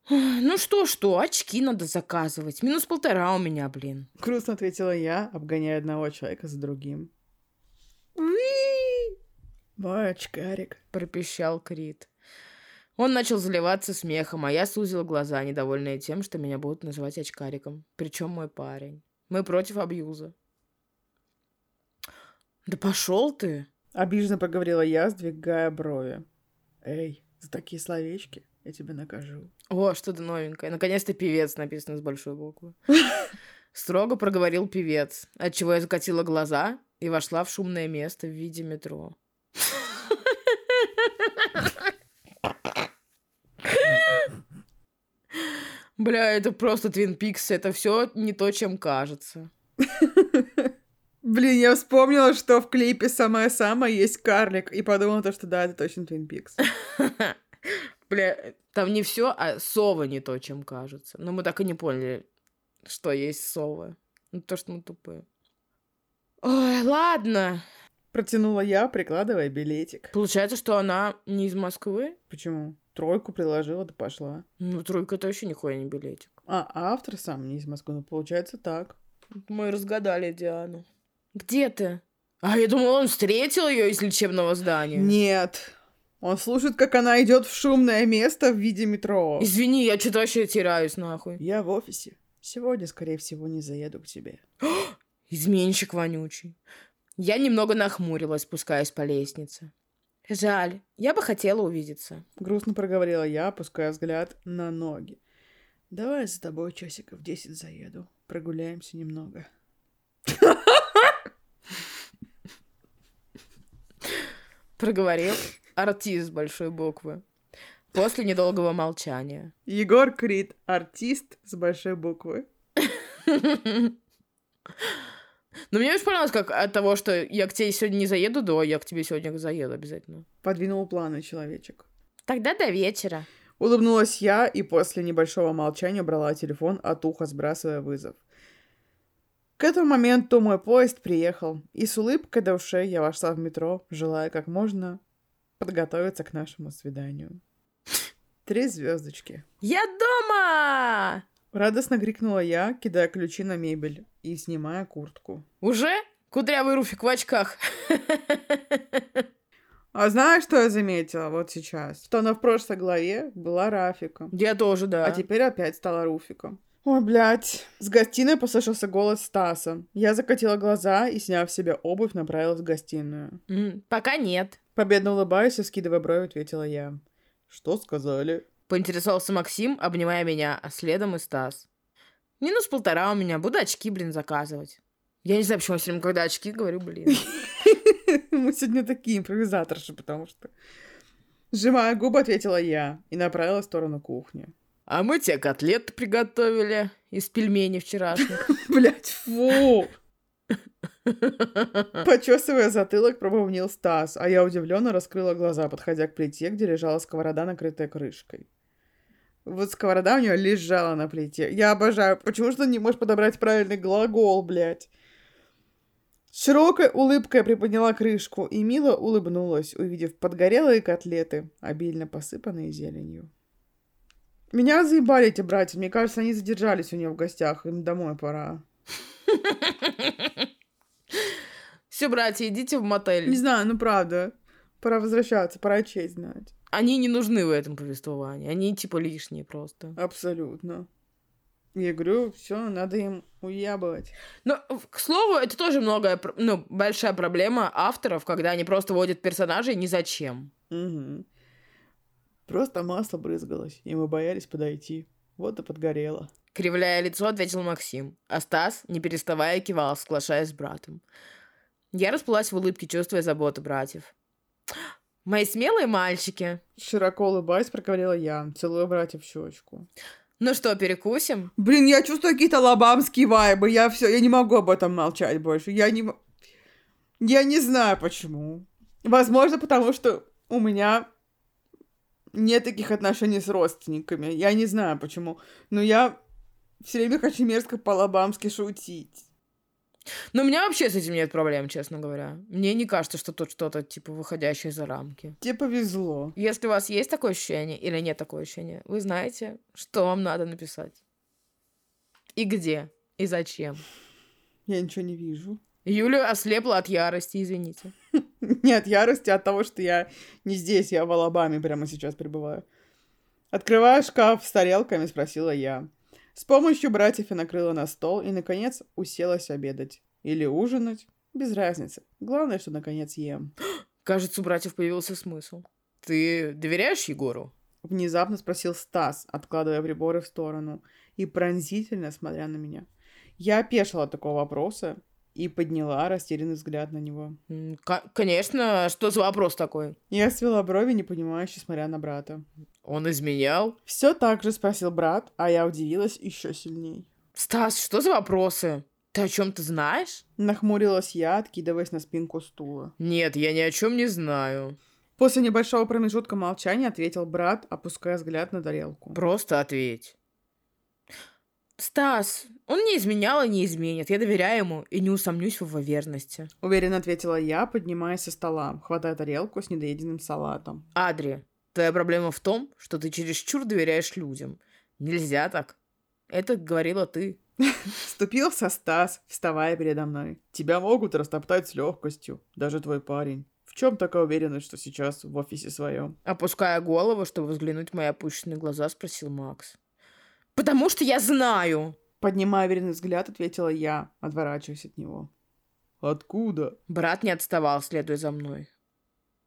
Speaker 2: Ну что-что, очки надо заказывать. Минус полтора у меня, блин.
Speaker 1: Грустно ответила я, обгоняя одного человека за другим. Мой очкарик.
Speaker 2: Пропищал Крит. Он начал заливаться смехом, а я сузила глаза, недовольная тем, что меня будут называть очкариком. Причем мой парень. Мы против абьюза. Да пошел ты.
Speaker 1: Обиженно проговорила я, сдвигая брови. Эй, за такие словечки я тебя накажу.
Speaker 2: О, что-то новенькое. Наконец-то певец написано с большой буквы. Строго проговорил певец, отчего я закатила глаза и вошла в шумное место в виде метро. Бля, это просто Твин Пикс, это все не то, чем кажется.
Speaker 1: Блин, я вспомнила, что в клипе «Самая-самая» есть карлик, и подумала, то, что да, это точно Твин Пикс.
Speaker 2: Бля, там не все, а сова не то, чем кажется. Но мы так и не поняли, что есть сова. Ну, то, что мы тупые. Ой, ладно.
Speaker 1: Протянула я, прикладывая билетик.
Speaker 2: Получается, что она не из Москвы?
Speaker 1: Почему? Тройку приложила, да пошла.
Speaker 2: Ну, тройка это вообще нихуя не билетик.
Speaker 1: А, автор сам не из Москвы, ну, получается так.
Speaker 2: Мы разгадали Диану. Где ты? А я думала, он встретил ее из лечебного здания.
Speaker 1: Нет. Он слушает, как она идет в шумное место в виде метро.
Speaker 2: Извини, я что-то вообще теряюсь, нахуй.
Speaker 1: Я в офисе. Сегодня, скорее всего, не заеду к тебе.
Speaker 2: Изменщик вонючий. Я немного нахмурилась, спускаясь по лестнице. Жаль, я бы хотела увидеться.
Speaker 1: Грустно проговорила я, опуская взгляд на ноги. Давай за тобой часиков десять заеду. Прогуляемся немного.
Speaker 2: Проговорил артист с большой буквы. После недолгого молчания.
Speaker 1: Егор Крид, артист с большой буквы.
Speaker 2: Но мне очень понравилось, как от того, что я к тебе сегодня не заеду, до я к тебе сегодня заеду обязательно.
Speaker 1: Подвинул планы человечек.
Speaker 2: Тогда до вечера.
Speaker 1: Улыбнулась я и после небольшого молчания брала телефон от уха, сбрасывая вызов. К этому моменту мой поезд приехал, и с улыбкой до ушей я вошла в метро, желая как можно подготовиться к нашему свиданию. Три звездочки.
Speaker 2: Я дома!
Speaker 1: Радостно крикнула я, кидая ключи на мебель и снимая куртку.
Speaker 2: Уже? Кудрявый Руфик в очках.
Speaker 1: А знаешь, что я заметила вот сейчас? Что она в прошлой главе была Рафиком.
Speaker 2: Я тоже, да.
Speaker 1: А теперь опять стала Руфиком. Ой, блядь. С гостиной послышался голос Стаса. Я закатила глаза и, сняв себе обувь, направилась в гостиную.
Speaker 2: М, Пока нет.
Speaker 1: Победно улыбаясь и скидывая брови, ответила я. Что сказали?
Speaker 2: Поинтересовался Максим, обнимая меня, а следом и Стас. Минус полтора у меня. Буду очки, блин, заказывать. Я не знаю, почему я все время, когда очки, говорю, блин.
Speaker 1: Мы сегодня такие импровизаторши, потому что... Сжимая губы, ответила я и направилась в сторону кухни.
Speaker 2: А мы тебе котлеты приготовили из пельменей вчерашних.
Speaker 1: Блять, фу! Почесывая затылок, пробовнил Стас, а я удивленно раскрыла глаза, подходя к плите, где лежала сковорода, накрытая крышкой. Вот сковорода у нее лежала на плите. Я обожаю. Почему же ты не можешь подобрать правильный глагол, блядь? Широкой улыбкой приподняла крышку и мило улыбнулась, увидев подгорелые котлеты, обильно посыпанные зеленью. Меня заебали эти братья. Мне кажется, они задержались у нее в гостях. Им домой пора.
Speaker 2: Все, братья, идите в мотель.
Speaker 1: Не знаю, ну правда. Пора возвращаться, пора честь знать.
Speaker 2: Они не нужны в этом повествовании. Они типа лишние просто.
Speaker 1: Абсолютно. Я говорю, все, надо им уябывать.
Speaker 2: Но, к слову, это тоже многое, ну, большая проблема авторов, когда они просто вводят персонажей ни зачем.
Speaker 1: Мгм. Просто масло брызгалось, и мы боялись подойти. Вот и подгорело.
Speaker 2: Кривляя лицо, ответил Максим. А Стас, не переставая, кивал, соглашаясь с братом. Я расплылась в улыбке, чувствуя заботу братьев. Мои смелые мальчики.
Speaker 1: Широко улыбаясь, проговорила я, целуя братья в щечку.
Speaker 2: Ну что, перекусим?
Speaker 1: Блин, я чувствую какие-то лобамские вайбы. Я все, я не могу об этом молчать больше. Я не... Я не знаю почему. Возможно, потому что у меня нет таких отношений с родственниками. Я не знаю почему. Но я все время хочу мерзко по-лобамски шутить.
Speaker 2: Ну, у меня вообще с этим нет проблем, честно говоря. Мне не кажется, что тут что-то, типа, выходящее за рамки.
Speaker 1: Тебе повезло.
Speaker 2: Если у вас есть такое ощущение или нет такое ощущения, вы знаете, что вам надо написать. И где, и зачем.
Speaker 1: Я ничего не вижу.
Speaker 2: Юля ослепла от ярости, извините.
Speaker 1: Не от ярости, а от того, что я не здесь, я в Алабаме прямо сейчас пребываю. Открывая шкаф с тарелками, спросила я. С помощью братьев я накрыла на стол и, наконец, уселась обедать. Или ужинать. Без разницы. Главное, что наконец ем.
Speaker 2: Кажется, у братьев появился смысл. Ты доверяешь Егору?
Speaker 1: Внезапно спросил Стас, откладывая приборы в сторону и пронзительно смотря на меня. Я опешила от такого вопроса и подняла растерянный взгляд на него.
Speaker 2: К- конечно, что за вопрос такой?
Speaker 1: Я свела брови, непонимающе смотря на брата.
Speaker 2: Он изменял?
Speaker 1: Все так же спросил брат, а я удивилась еще сильней.
Speaker 2: Стас, что за вопросы? Ты о чем-то знаешь?
Speaker 1: Нахмурилась я, откидываясь на спинку стула.
Speaker 2: Нет, я ни о чем не знаю.
Speaker 1: После небольшого промежутка молчания ответил брат, опуская взгляд на тарелку.
Speaker 2: Просто ответь. Стас, он не изменял и не изменит. Я доверяю ему и не усомнюсь в его верности.
Speaker 1: Уверенно ответила я, поднимаясь со стола, хватая тарелку с недоеденным салатом.
Speaker 2: Адри, твоя проблема в том, что ты чересчур доверяешь людям. Нельзя так. Это говорила ты.
Speaker 1: Вступился Стас, вставая передо мной. Тебя могут растоптать с легкостью, даже твой парень. В чем такая уверенность, что сейчас в офисе своем?
Speaker 2: Опуская голову, чтобы взглянуть в мои опущенные глаза, спросил Макс. Потому что я знаю.
Speaker 1: Поднимая уверенный взгляд, ответила я, отворачиваясь от него. Откуда?
Speaker 2: Брат не отставал, следуя за мной.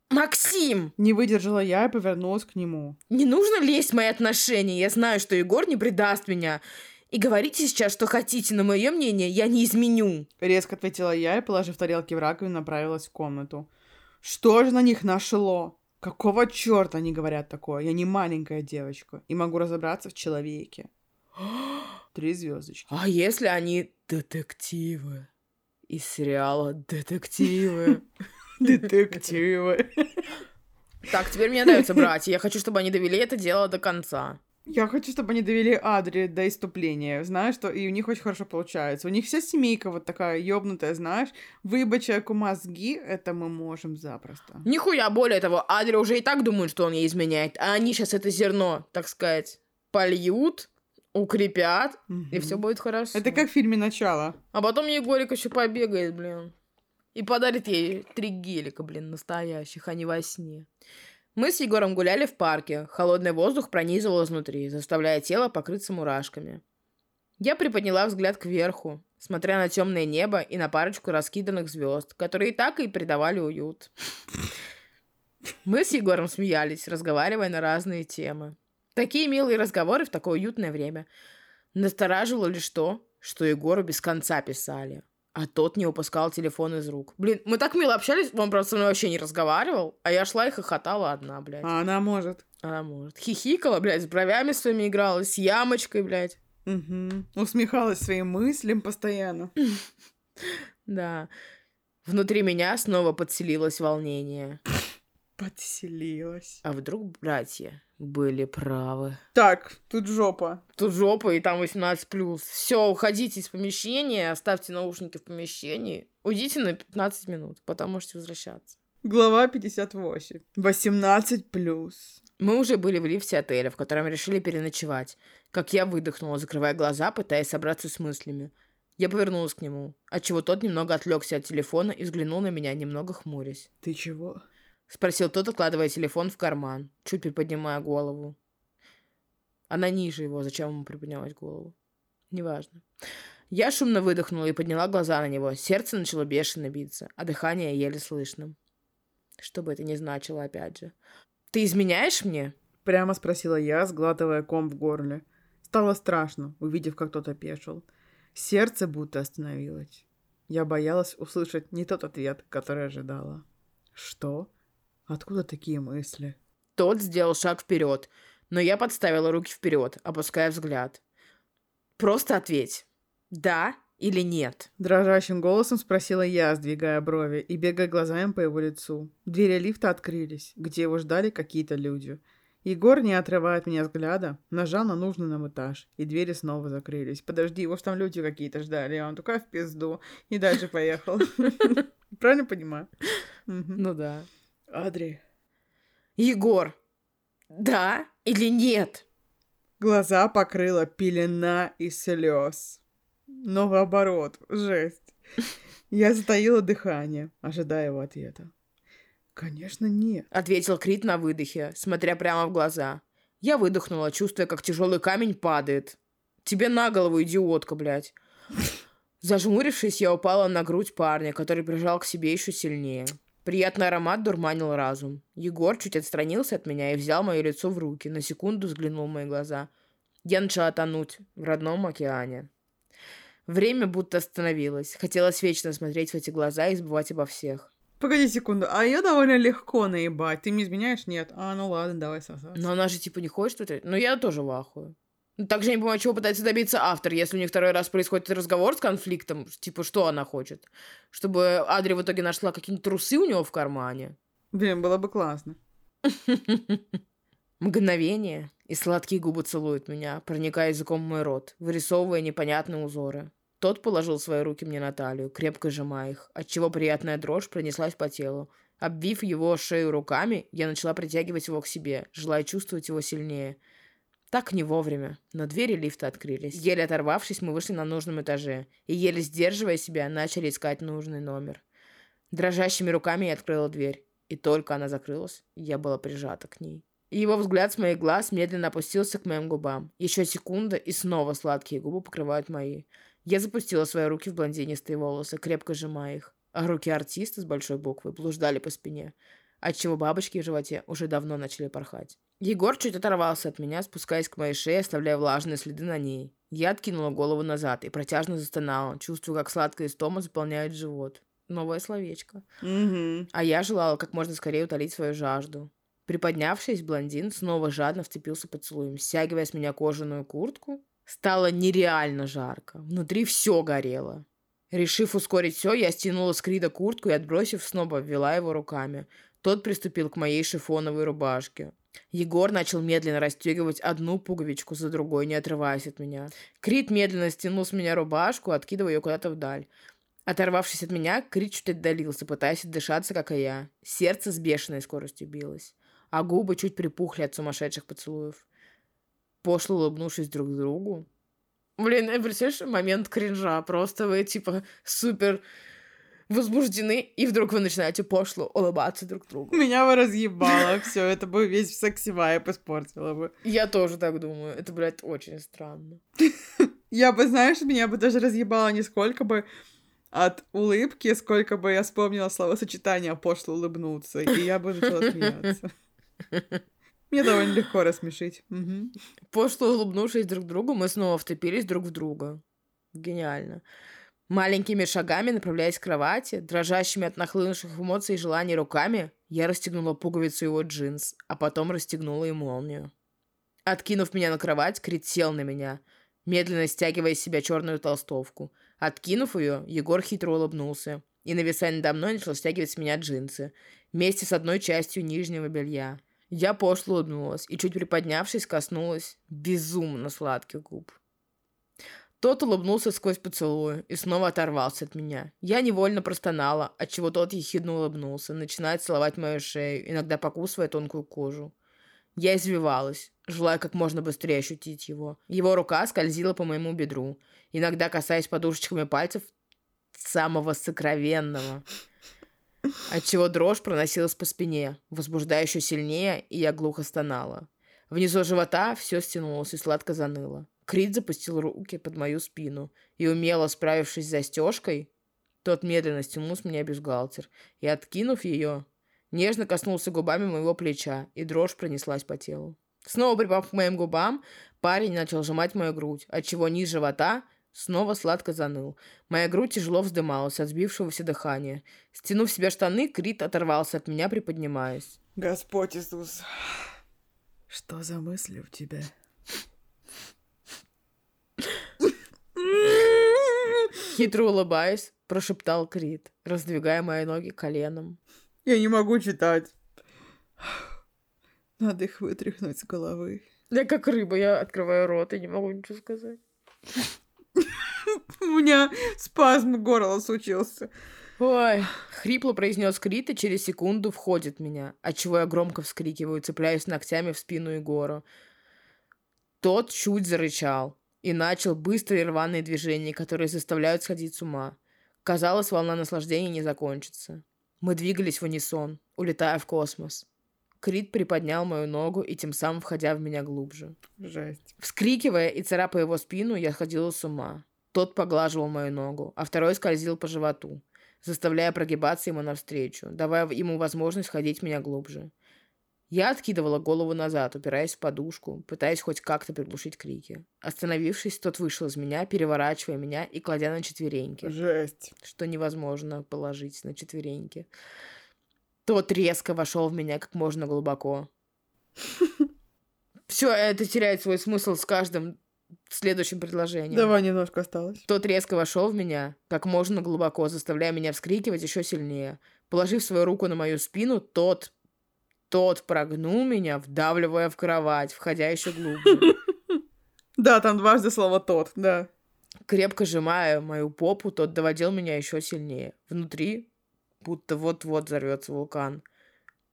Speaker 2: Максим!
Speaker 1: Не выдержала я и повернулась к нему.
Speaker 2: Не нужно лезть в мои отношения. Я знаю, что Егор не предаст меня. И говорите сейчас, что хотите, но мое мнение я не изменю.
Speaker 1: Резко ответила я и, положив тарелки в раковину, направилась в комнату. Что же на них нашло? Какого черта они говорят такое? Я не маленькая девочка и могу разобраться в человеке. Три звездочки.
Speaker 2: А если они детективы? Из сериала «Детективы».
Speaker 1: Детективы.
Speaker 2: Так, теперь мне нравятся братья. Я хочу, чтобы они довели это дело до конца.
Speaker 1: Я хочу, чтобы они довели Адри до иступления. Знаешь, что и у них очень хорошо получается. У них вся семейка вот такая ёбнутая, знаешь. Выебать человеку мозги, это мы можем запросто.
Speaker 2: Нихуя, более того, Адри уже и так думают, что он ей изменяет. А они сейчас это зерно, так сказать, польют, укрепят, и все будет хорошо.
Speaker 1: Это как в фильме «Начало».
Speaker 2: А потом Егорик еще побегает, блин. И подарит ей три гелика, блин, настоящих, а не во сне. Мы с Егором гуляли в парке. Холодный воздух пронизывал изнутри, заставляя тело покрыться мурашками. Я приподняла взгляд кверху, смотря на темное небо и на парочку раскиданных звезд, которые так и придавали уют. Мы с Егором смеялись, разговаривая на разные темы. Такие милые разговоры в такое уютное время. Настораживало лишь то, что Егору без конца писали. А тот не упускал телефон из рук. Блин, мы так мило общались, он просто со мной вообще не разговаривал, а я шла и хохотала одна, блядь.
Speaker 1: А она может.
Speaker 2: Она может. Хихикала, блядь, с бровями своими играла, с ямочкой, блядь.
Speaker 1: Угу. Усмехалась своим мыслям постоянно.
Speaker 2: Да. Внутри меня снова подселилось волнение.
Speaker 1: Подселилась.
Speaker 2: А вдруг братья были правы?
Speaker 1: Так, тут жопа.
Speaker 2: Тут жопа, и там 18+. Все, уходите из помещения, оставьте наушники в помещении. Уйдите на 15 минут, потом можете возвращаться.
Speaker 1: Глава 58. 18 плюс.
Speaker 2: Мы уже были в лифте отеля, в котором решили переночевать. Как я выдохнула, закрывая глаза, пытаясь собраться с мыслями. Я повернулась к нему, отчего тот немного отвлекся от телефона и взглянул на меня, немного хмурясь.
Speaker 1: Ты чего?
Speaker 2: Спросил тот, откладывая телефон в карман, чуть приподнимая голову. Она ниже его, зачем ему приподнимать голову? Неважно. Я шумно выдохнула и подняла глаза на него. Сердце начало бешено биться, а дыхание еле слышно. Что бы это ни значило, опять же. «Ты изменяешь мне?»
Speaker 1: Прямо спросила я, сглатывая ком в горле. Стало страшно, увидев, как тот опешил. Сердце будто остановилось. Я боялась услышать не тот ответ, который ожидала. «Что? Откуда такие мысли?»
Speaker 2: Тот сделал шаг вперед, но я подставила руки вперед, опуская взгляд. «Просто ответь. Да или нет?»
Speaker 1: Дрожащим голосом спросила я, сдвигая брови и бегая глазами по его лицу. Двери лифта открылись, где его ждали какие-то люди. Егор, не отрывая от меня взгляда, нажал на нужный нам этаж, и двери снова закрылись. Подожди, его там люди какие-то ждали, а он такая в пизду, и дальше поехал. Правильно понимаю?
Speaker 2: Ну да.
Speaker 1: Адри.
Speaker 2: Егор, да или нет?
Speaker 1: Глаза покрыла пелена из слез. Новый оборот. Жесть. Я затаила дыхание, ожидая его ответа. Конечно, нет.
Speaker 2: Ответил Крит на выдохе, смотря прямо в глаза. Я выдохнула, чувствуя, как тяжелый камень падает. Тебе на голову, идиотка, блядь. Зажмурившись, я упала на грудь парня, который прижал к себе еще сильнее. Приятный аромат дурманил разум. Егор чуть отстранился от меня и взял мое лицо в руки, на секунду взглянул в мои глаза. Я начала тонуть в родном океане. Время будто остановилось. Хотелось вечно смотреть в эти глаза и забывать обо всех.
Speaker 1: Погоди секунду, а я довольно легко наебать. Ты мне изменяешь? Нет. А, ну ладно, давай сосаться.
Speaker 2: Но она же типа не хочет это. Но я тоже в Также не понимаю, чего пытается добиться автор, если у них второй раз происходит разговор с конфликтом. Типа, что она хочет? Чтобы Адри в итоге нашла какие-нибудь трусы у него в кармане?
Speaker 1: Блин, было бы классно.
Speaker 2: Мгновение, и сладкие губы целуют меня, проникая языком в мой рот, вырисовывая непонятные узоры. Тот положил свои руки мне на талию, крепко сжимая их, отчего приятная дрожь пронеслась по телу. Обвив его шею руками, я начала притягивать его к себе, желая чувствовать его сильнее. Так не вовремя, но двери лифта открылись. Еле оторвавшись, мы вышли на нужном этаже, и еле сдерживая себя, начали искать нужный номер. Дрожащими руками я открыла дверь, и только она закрылась, я была прижата к ней. И его взгляд с моих глаз медленно опустился к моим губам. Еще секунда, и снова сладкие губы покрывают мои. Я запустила свои руки в блондинистые волосы, крепко сжимая их, а руки артиста с большой буквы блуждали по спине, отчего бабочки в животе уже давно начали порхать. Егор чуть оторвался от меня, спускаясь к моей шее, оставляя влажные следы на ней. Я откинула голову назад и протяжно застонала, чувствуя, как сладкая истома заполняет живот. Новое словечко.
Speaker 1: Угу.
Speaker 2: А я желала как можно скорее утолить свою жажду. Приподнявшись, блондин снова жадно вцепился поцелуем, стягивая с меня кожаную куртку. Стало нереально жарко. Внутри все горело. Решив ускорить все, я стянула с Крида куртку и, отбросив, снова обвела его руками. Тот приступил к моей шифоновой рубашке. Егор начал медленно расстегивать одну пуговичку за другой, не отрываясь от меня. Крит медленно стянул с меня рубашку, откидывая ее куда-то вдаль. Оторвавшись от меня, Крит чуть отдалился, пытаясь отдышаться, как и я. Сердце с бешеной скоростью билось, а губы чуть припухли от сумасшедших поцелуев. Пошло улыбнувшись друг другу. Блин, представляешь, момент кринжа. Просто вы, типа, супер возбуждены, и вдруг вы начинаете пошло улыбаться друг другу.
Speaker 1: Меня бы разъебало все, это бы весь секси-вайп испортило бы.
Speaker 2: Я тоже так думаю. Это, блядь, очень странно.
Speaker 1: Я бы, знаешь, меня бы даже разъебало не сколько бы от улыбки, сколько бы я вспомнила словосочетание «пошло улыбнуться», и я бы начала смеяться. Мне довольно легко рассмешить. Мгм.
Speaker 2: Пошло улыбнувшись друг другу, мы снова втопились друг в друга. Гениально. Маленькими шагами, направляясь к кровати, дрожащими от нахлынувших эмоций и желаний руками, я расстегнула пуговицу его джинс, а потом расстегнула и молнию. Откинув меня на кровать, Крит сел на меня, медленно стягивая из себя черную толстовку. Откинув ее, Егор хитро улыбнулся и, нависая надо мной, начал стягивать с меня джинсы, вместе с одной частью нижнего белья. Я пошло улыбнулась и, чуть приподнявшись, коснулась безумно сладких губ. Тот улыбнулся сквозь поцелуй и снова оторвался от меня. Я невольно простонала, отчего тот ехидно улыбнулся, начинает целовать мою шею, иногда покусывая тонкую кожу. Я извивалась, желая как можно быстрее ощутить его. Его рука скользила по моему бедру, иногда касаясь подушечками пальцев самого сокровенного, отчего дрожь проносилась по спине, возбуждая еще сильнее, и я глухо стонала. Внизу живота все стянулось и сладко заныло. Крит запустил руки под мою спину и, умело справившись с застежкой, тот медленно стянул с меня бюстгальтер и, откинув ее, нежно коснулся губами моего плеча, и дрожь пронеслась по телу. Снова припав к моим губам, парень начал сжимать мою грудь, отчего низ живота снова сладко заныл. Моя грудь тяжело вздымалась от сбившегося дыхания. Стянув себе штаны, Крит оторвался от меня, приподнимаясь.
Speaker 1: Господь Иисус, что за мысли у тебя?
Speaker 2: Хитро улыбаясь, прошептал Крит, раздвигая мои ноги коленом.
Speaker 1: Я не могу читать. Надо их вытряхнуть с головы.
Speaker 2: Я как рыба, я открываю рот и не могу ничего сказать.
Speaker 1: У меня спазм горла случился.
Speaker 2: Ой, хрипло произнес Крит и через секунду входит меня, отчего я громко вскрикиваю, цепляясь ногтями в спину Егору. Тот чуть зарычал и начал быстрые рваные движения, которые заставляют сходить с ума. Казалось, волна наслаждения не закончится. Мы двигались в унисон, улетая в космос. Крит приподнял мою ногу и тем самым входя в меня глубже.
Speaker 1: Жесть.
Speaker 2: Вскрикивая и царапая его спину, я сходила с ума. Тот поглаживал мою ногу, а второй скользил по животу, заставляя прогибаться ему навстречу, давая ему возможность ходить меня глубже. Я откидывала голову назад, упираясь в подушку, пытаясь хоть как-то приглушить крики. Остановившись, тот вышел из меня, переворачивая меня и кладя на четвереньки.
Speaker 1: Жесть.
Speaker 2: Что невозможно положить на четвереньки. Тот резко вошел в меня как можно глубоко. Все это теряет свой смысл с каждым следующим предложением.
Speaker 1: Давай немножко осталось.
Speaker 2: Тот резко вошел в меня как можно глубоко, заставляя меня вскрикивать еще сильнее. Положив свою руку на мою спину, тот тот прогнул меня, вдавливая в кровать, входя еще глубже.
Speaker 1: Да, там дважды слово «тот», да.
Speaker 2: Крепко сжимая мою попу, тот доводил меня еще сильнее. Внутри будто вот-вот взорвется вулкан.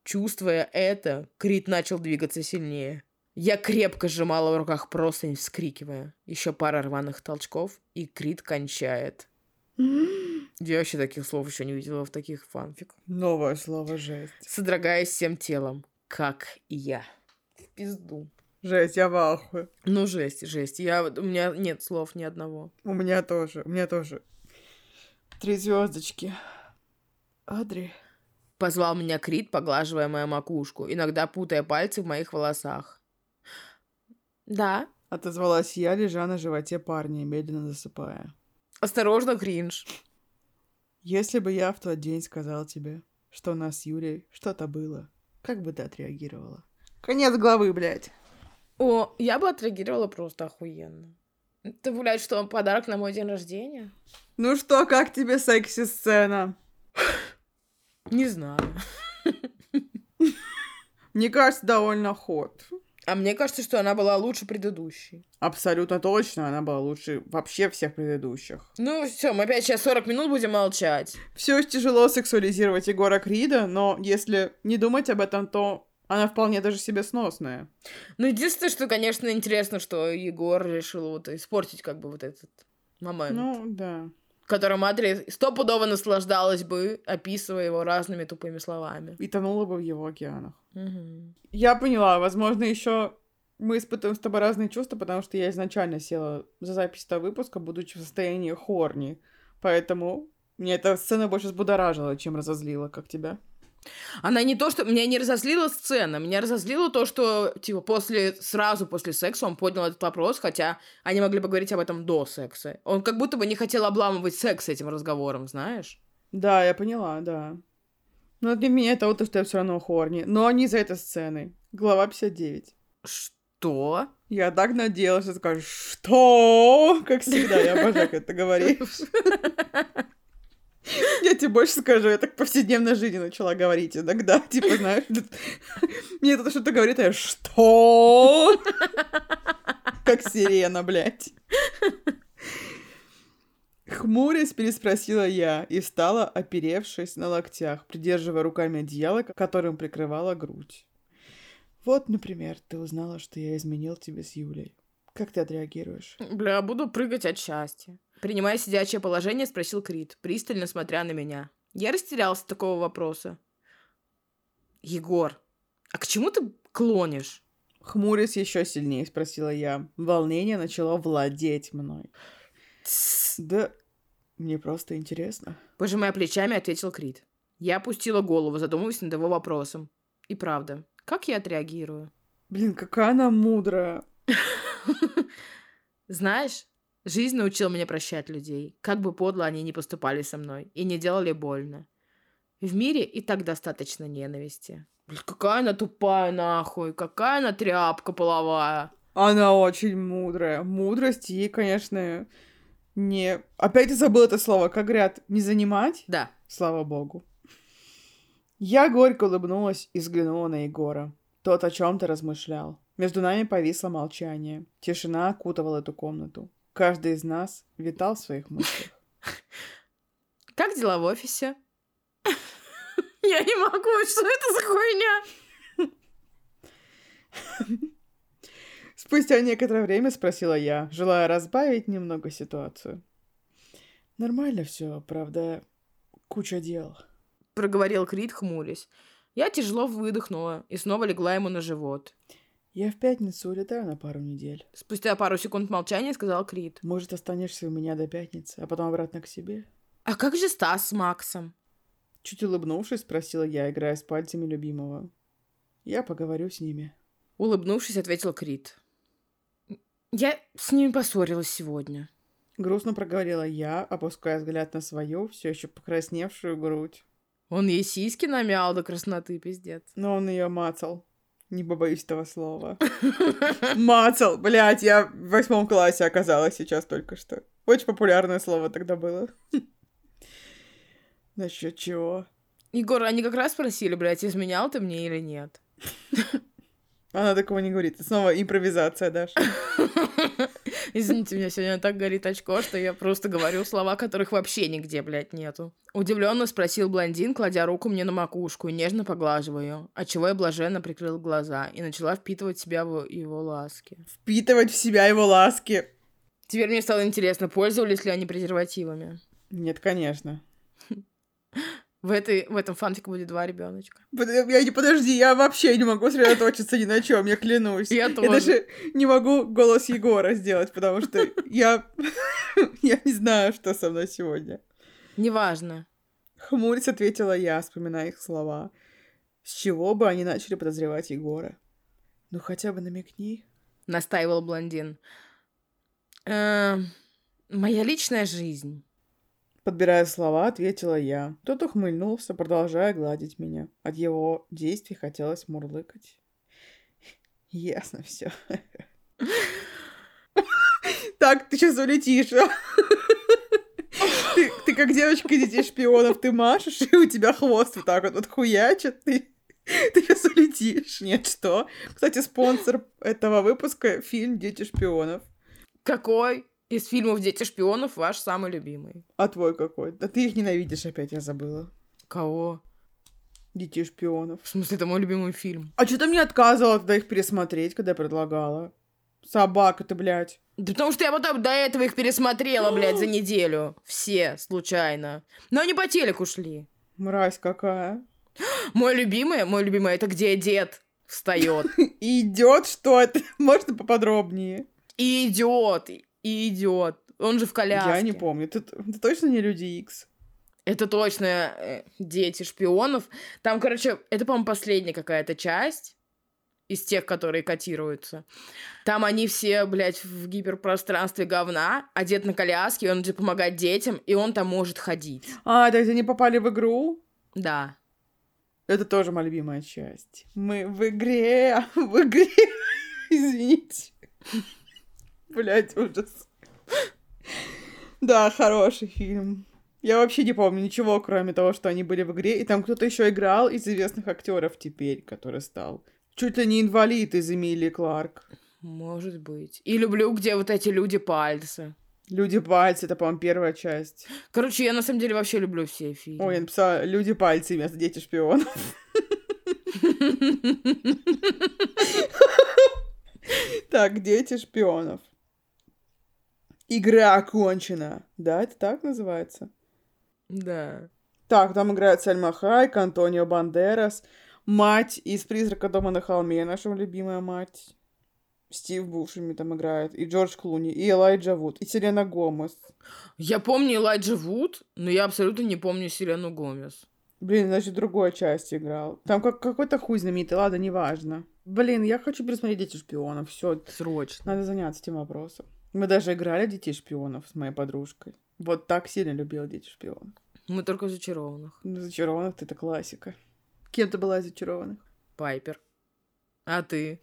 Speaker 2: Чувствуя это, Крит начал двигаться сильнее. Я крепко сжимала в руках простынь, вскрикивая. Еще пара рваных толчков, и Крит кончает. Я вообще таких слов еще не видела в таких фанфиках.
Speaker 1: Новое слово «жесть».
Speaker 2: Содрогаясь всем телом, как и я. В пизду.
Speaker 1: Жесть, я в ахуе.
Speaker 2: Ну, жесть, жесть. Я, у меня нет слов ни одного.
Speaker 1: У меня тоже, у меня тоже. Три звездочки. Адри.
Speaker 2: Позвал меня Крит, поглаживая мою макушку, иногда путая пальцы в моих волосах. «Да?»
Speaker 1: — отозвалась я, лежа на животе парня, медленно засыпая.
Speaker 2: «Осторожно, кринж!»
Speaker 1: Если бы я в тот день сказал тебе, что у нас с Юлей что-то было, как бы ты отреагировала? Конец главы, блядь.
Speaker 2: О, я бы отреагировала просто охуенно. Ты, блядь, что, подарок на мой день рождения?
Speaker 1: Ну что, как тебе секси-сцена?
Speaker 2: Не знаю.
Speaker 1: Мне кажется, довольно ход.
Speaker 2: А мне кажется, что она была лучше предыдущей.
Speaker 1: Абсолютно точно, она была лучше вообще всех предыдущих.
Speaker 2: Ну все, мы опять сейчас 40 минут будем молчать.
Speaker 1: Все тяжело сексуализировать Егора Крида, но если не думать об этом, то она вполне даже себе сносная.
Speaker 2: Ну, единственное, что, конечно, интересно, что Егор решил вот испортить как бы вот этот момент.
Speaker 1: Ну, да.
Speaker 2: Которым Адри стопудово наслаждалась бы, описывая его разными тупыми словами.
Speaker 1: И тонула бы в его океанах.
Speaker 2: Угу.
Speaker 1: Я поняла, возможно, еще мы испытываем с тобой разные чувства, потому что я изначально села за запись этого выпуска, будучи в состоянии хорни. Поэтому мне эта сцена больше взбудоражила, чем разозлила, как тебя.
Speaker 2: Она не то, что... Меня не разозлила сцена, меня разозлило то, что, типа, после... Сразу после секса он поднял этот вопрос, хотя они могли поговорить об этом до секса. Он как будто бы не хотел обламывать секс этим разговором, знаешь?
Speaker 1: Да, я поняла, да. Но для меня это вот то, что я все равно хорни. Но не за этой сцены. Глава 59.
Speaker 2: Что?
Speaker 1: Я так надеялась, что скажешь, что? Как всегда, я обожаю, как ты говоришь. Я тебе больше скажу, я так повседневной жизни начала говорить иногда, типа, знаешь, мне это что-то говорит, а я что? Как сирена, блядь. Хмурясь, переспросила я и встала, оперевшись на локтях, придерживая руками одеяло, которым прикрывала грудь. Вот, например, ты узнала, что я изменил тебе с Юлей. Как ты отреагируешь?
Speaker 2: Бля, буду прыгать от счастья. Принимая сидячее положение, спросил Крит, пристально смотря на меня. Я растерялся от такого вопроса. Егор, а к чему ты клонишь?
Speaker 1: Хмурясь еще сильнее, спросила я. Волнение начало владеть мной. Да, мне просто интересно.
Speaker 2: Пожимая плечами, ответил Крит. Я опустила голову, задумываясь над его вопросом. И правда, как я отреагирую?
Speaker 1: Блин, какая она мудрая.
Speaker 2: Знаешь, жизнь научила меня прощать людей, как бы подло они ни поступали со мной и не делали больно. В мире и так достаточно ненависти. Блин, какая она тупая нахуй, какая она тряпка половая.
Speaker 1: Она очень мудрая. Мудрость ей, конечно, не... Опять я забыла это слово. Как говорят, не занимать?
Speaker 2: Да.
Speaker 1: Слава богу. Я горько улыбнулась и взглянула на Егора. Тот о чем-то размышлял. Между нами повисло молчание. Тишина окутывала эту комнату. Каждый из нас витал в своих мыслях.
Speaker 2: Как дела в офисе? Я не могу, что это за
Speaker 1: хуйня? Спустя некоторое время спросила я, желая разбавить немного ситуацию. Нормально все, правда, куча дел.
Speaker 2: Проговорил Крит, хмурясь. Я тяжело выдохнула и снова легла ему на живот.
Speaker 1: Я в пятницу улетаю на пару недель.
Speaker 2: Спустя пару секунд молчания сказал Крит.
Speaker 1: Может, останешься у меня до пятницы, а потом обратно к себе?
Speaker 2: А как же Стас с Максом?
Speaker 1: Чуть улыбнувшись, спросила я, играя с пальцами любимого. Я поговорю с ними.
Speaker 2: Улыбнувшись, ответил Крит. Я с ними поссорилась сегодня.
Speaker 1: Грустно проговорила я, опуская взгляд на свою, все еще покрасневшую грудь.
Speaker 2: Он ей сиськи намял до красноты, пиздец.
Speaker 1: Но он ее мацал. Не побоюсь этого слова. Мацал, блядь, я в восьмом классе оказалась сейчас только что. Очень популярное слово тогда было. Насчет чего?
Speaker 2: Егор, они как раз спросили, блядь, изменял ты мне или нет?
Speaker 1: Она такого не говорит. Снова импровизация, Даша.
Speaker 2: Извините, меня сегодня так горит очко, что я просто говорю слова, которых вообще нигде, блядь, нету. Удивленно спросил блондин, кладя руку мне на макушку и нежно поглаживая ее, отчего я блаженно прикрыл глаза и начала впитывать в себя его ласки.
Speaker 1: Впитывать в себя его ласки.
Speaker 2: Теперь мне стало интересно, пользовались ли они презервативами.
Speaker 1: Нет, конечно.
Speaker 2: В, этой, в этом фанфике будет два ребеночка.
Speaker 1: Я не подожди, я вообще не могу сосредоточиться ни на чем, я клянусь.
Speaker 2: Я тоже.
Speaker 1: Я даже не могу голос Егора сделать, потому что я... я не знаю, что со мной сегодня.
Speaker 2: Неважно.
Speaker 1: Хмурец ответила я, вспоминая их слова. С чего бы они начали подозревать Егора? Ну, хотя бы намекни.
Speaker 2: Настаивал блондин. Эм, моя личная жизнь.
Speaker 1: Подбирая слова, ответила я. Тот ухмыльнулся, продолжая гладить меня. От его действий хотелось мурлыкать. Ясно все. Так, ты сейчас улетишь. Ты, как девочка детей шпионов, ты машешь, и у тебя хвост вот так вот отхуячит, ты, ты сейчас улетишь. Нет, что? Кстати, спонсор этого выпуска — фильм «Дети шпионов».
Speaker 2: Какой? Из фильмов «Дети шпионов» ваш самый любимый.
Speaker 1: А твой какой? Да ты их ненавидишь опять, я забыла.
Speaker 2: Кого?
Speaker 1: Детей шпионов.
Speaker 2: В смысле, это мой любимый фильм.
Speaker 1: А что ты мне отказывала тогда их пересмотреть, когда я предлагала? Собака ты, блядь.
Speaker 2: Да потому что я потом до этого их пересмотрела, блядь, за неделю. Все, случайно. Но они по телеку шли.
Speaker 1: Мразь какая.
Speaker 2: Мой любимый, мой любимый, это где дед встает.
Speaker 1: Идет что это? Можно поподробнее?
Speaker 2: И идет, и идет. Он же в коляске.
Speaker 1: Я не помню. Это, это точно не Люди Икс?
Speaker 2: Это точно э, дети шпионов. Там, короче, это, по-моему, последняя какая-то часть из тех, которые котируются. Там они все, блядь, в гиперпространстве говна, одет на коляске, и он же помогать детям, и он там может ходить.
Speaker 1: А, то есть они попали в игру?
Speaker 2: Да.
Speaker 1: Это тоже моя любимая часть. Мы в игре, в игре. Извините. Блять, ужас. Да, хороший фильм. Я вообще не помню ничего, кроме того, что они были в игре. И там кто-то еще играл из известных актеров теперь, который стал. Чуть ли не инвалид из Эмилии Кларк.
Speaker 2: Может быть. И люблю, где вот эти люди-пальцы.
Speaker 1: Люди-пальцы, это, по-моему, первая часть.
Speaker 2: Короче, я на самом деле вообще люблю все фильмы.
Speaker 1: Ой, я написала «Люди-пальцы» вместо «Дети шпионов». Так, «Дети шпионов». Игра окончена. Да, это так называется?
Speaker 2: Да.
Speaker 1: Так, там играют Сальма Хайк, Антонио Бандерас, мать из «Призрака дома на холме», наша любимая мать. Стив Бушеми там играет, и Джордж Клуни, и Элайджа Вуд, и Селена Гомес.
Speaker 2: Я помню Элайджа Вуд, но я абсолютно не помню Селену Гомес.
Speaker 1: Блин, значит, другой часть играл. Там как какой-то хуй знаменитый, ладно, неважно. Блин, я хочу пересмотреть «Дети шпионов», все.
Speaker 2: Срочно.
Speaker 1: Надо заняться этим вопросом. Мы даже играли «Детей шпионов» с моей подружкой. Вот так сильно любила «Дети шпионов».
Speaker 2: Мы только зачарованных.
Speaker 1: Ну, зачарованных это классика. Кем ты была из зачарованных?
Speaker 2: Пайпер. А ты?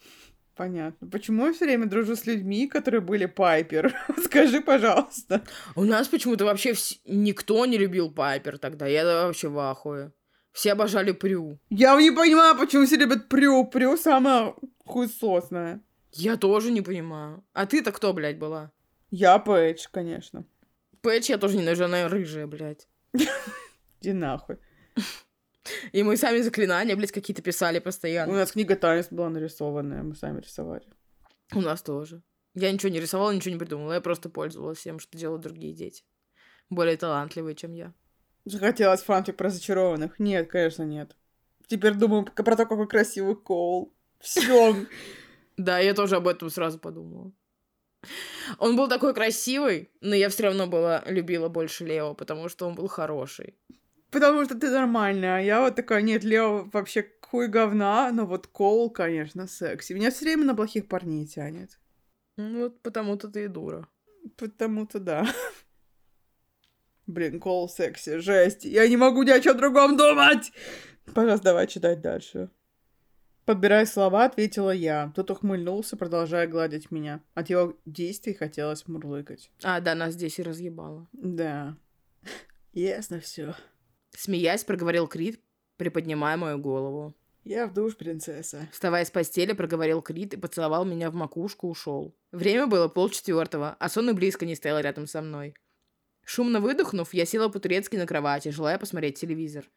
Speaker 1: Понятно. Почему я все время дружу с людьми, которые были Пайпер? Скажи, пожалуйста.
Speaker 2: У нас почему-то вообще вс... никто не любил Пайпер тогда. Я вообще в ахуе. Все обожали Прю.
Speaker 1: Я не понимаю, почему все любят Прю. Прю самая хуесосная.
Speaker 2: Я тоже не понимаю. А ты-то кто, блядь, была?
Speaker 1: Я Пейдж, конечно.
Speaker 2: Пейдж я тоже ненавижу, она рыжая, блядь.
Speaker 1: Иди нахуй.
Speaker 2: И мы сами заклинания, блядь, какие-то писали
Speaker 1: У
Speaker 2: постоянно.
Speaker 1: нас книга танец была нарисованная, мы сами рисовали.
Speaker 2: У нас тоже. Я ничего не рисовала, ничего не придумала. Я просто пользовалась тем, что делают другие дети. Более талантливые, чем я.
Speaker 1: Захотелось фанфик про зачарованных? Нет, конечно, нет. Теперь думаю про то, какой красивый Коул. Все.
Speaker 2: Да, я тоже об этом сразу подумала. Он был такой красивый, но я все равно была, любила больше Лео, потому что он был хороший.
Speaker 1: Потому что ты нормальная. А я вот такая, нет, Лео вообще хуй говна, но вот Коул, конечно, секси. Меня все время на плохих парней тянет.
Speaker 2: Ну, вот потому-то ты и дура.
Speaker 1: Потому-то да. Блин, Коул секси, жесть. Я не могу ни о чем другом думать. Пожалуйста, давай читать дальше. Подбирая слова, ответила я. Тот ухмыльнулся, продолжая гладить меня. От его действий хотелось мурлыкать.
Speaker 2: А, да, нас здесь и разъебало.
Speaker 1: Да. Ясно все.
Speaker 2: Смеясь, проговорил Крит, приподнимая мою голову.
Speaker 1: Я в душ, принцесса.
Speaker 2: Вставая с постели, проговорил Крит и поцеловал меня в макушку, ушел. Время было полчетвертого, а сон и близко не стоял рядом со мной. Шумно выдохнув, я села по-турецки на кровати, желая посмотреть телевизор.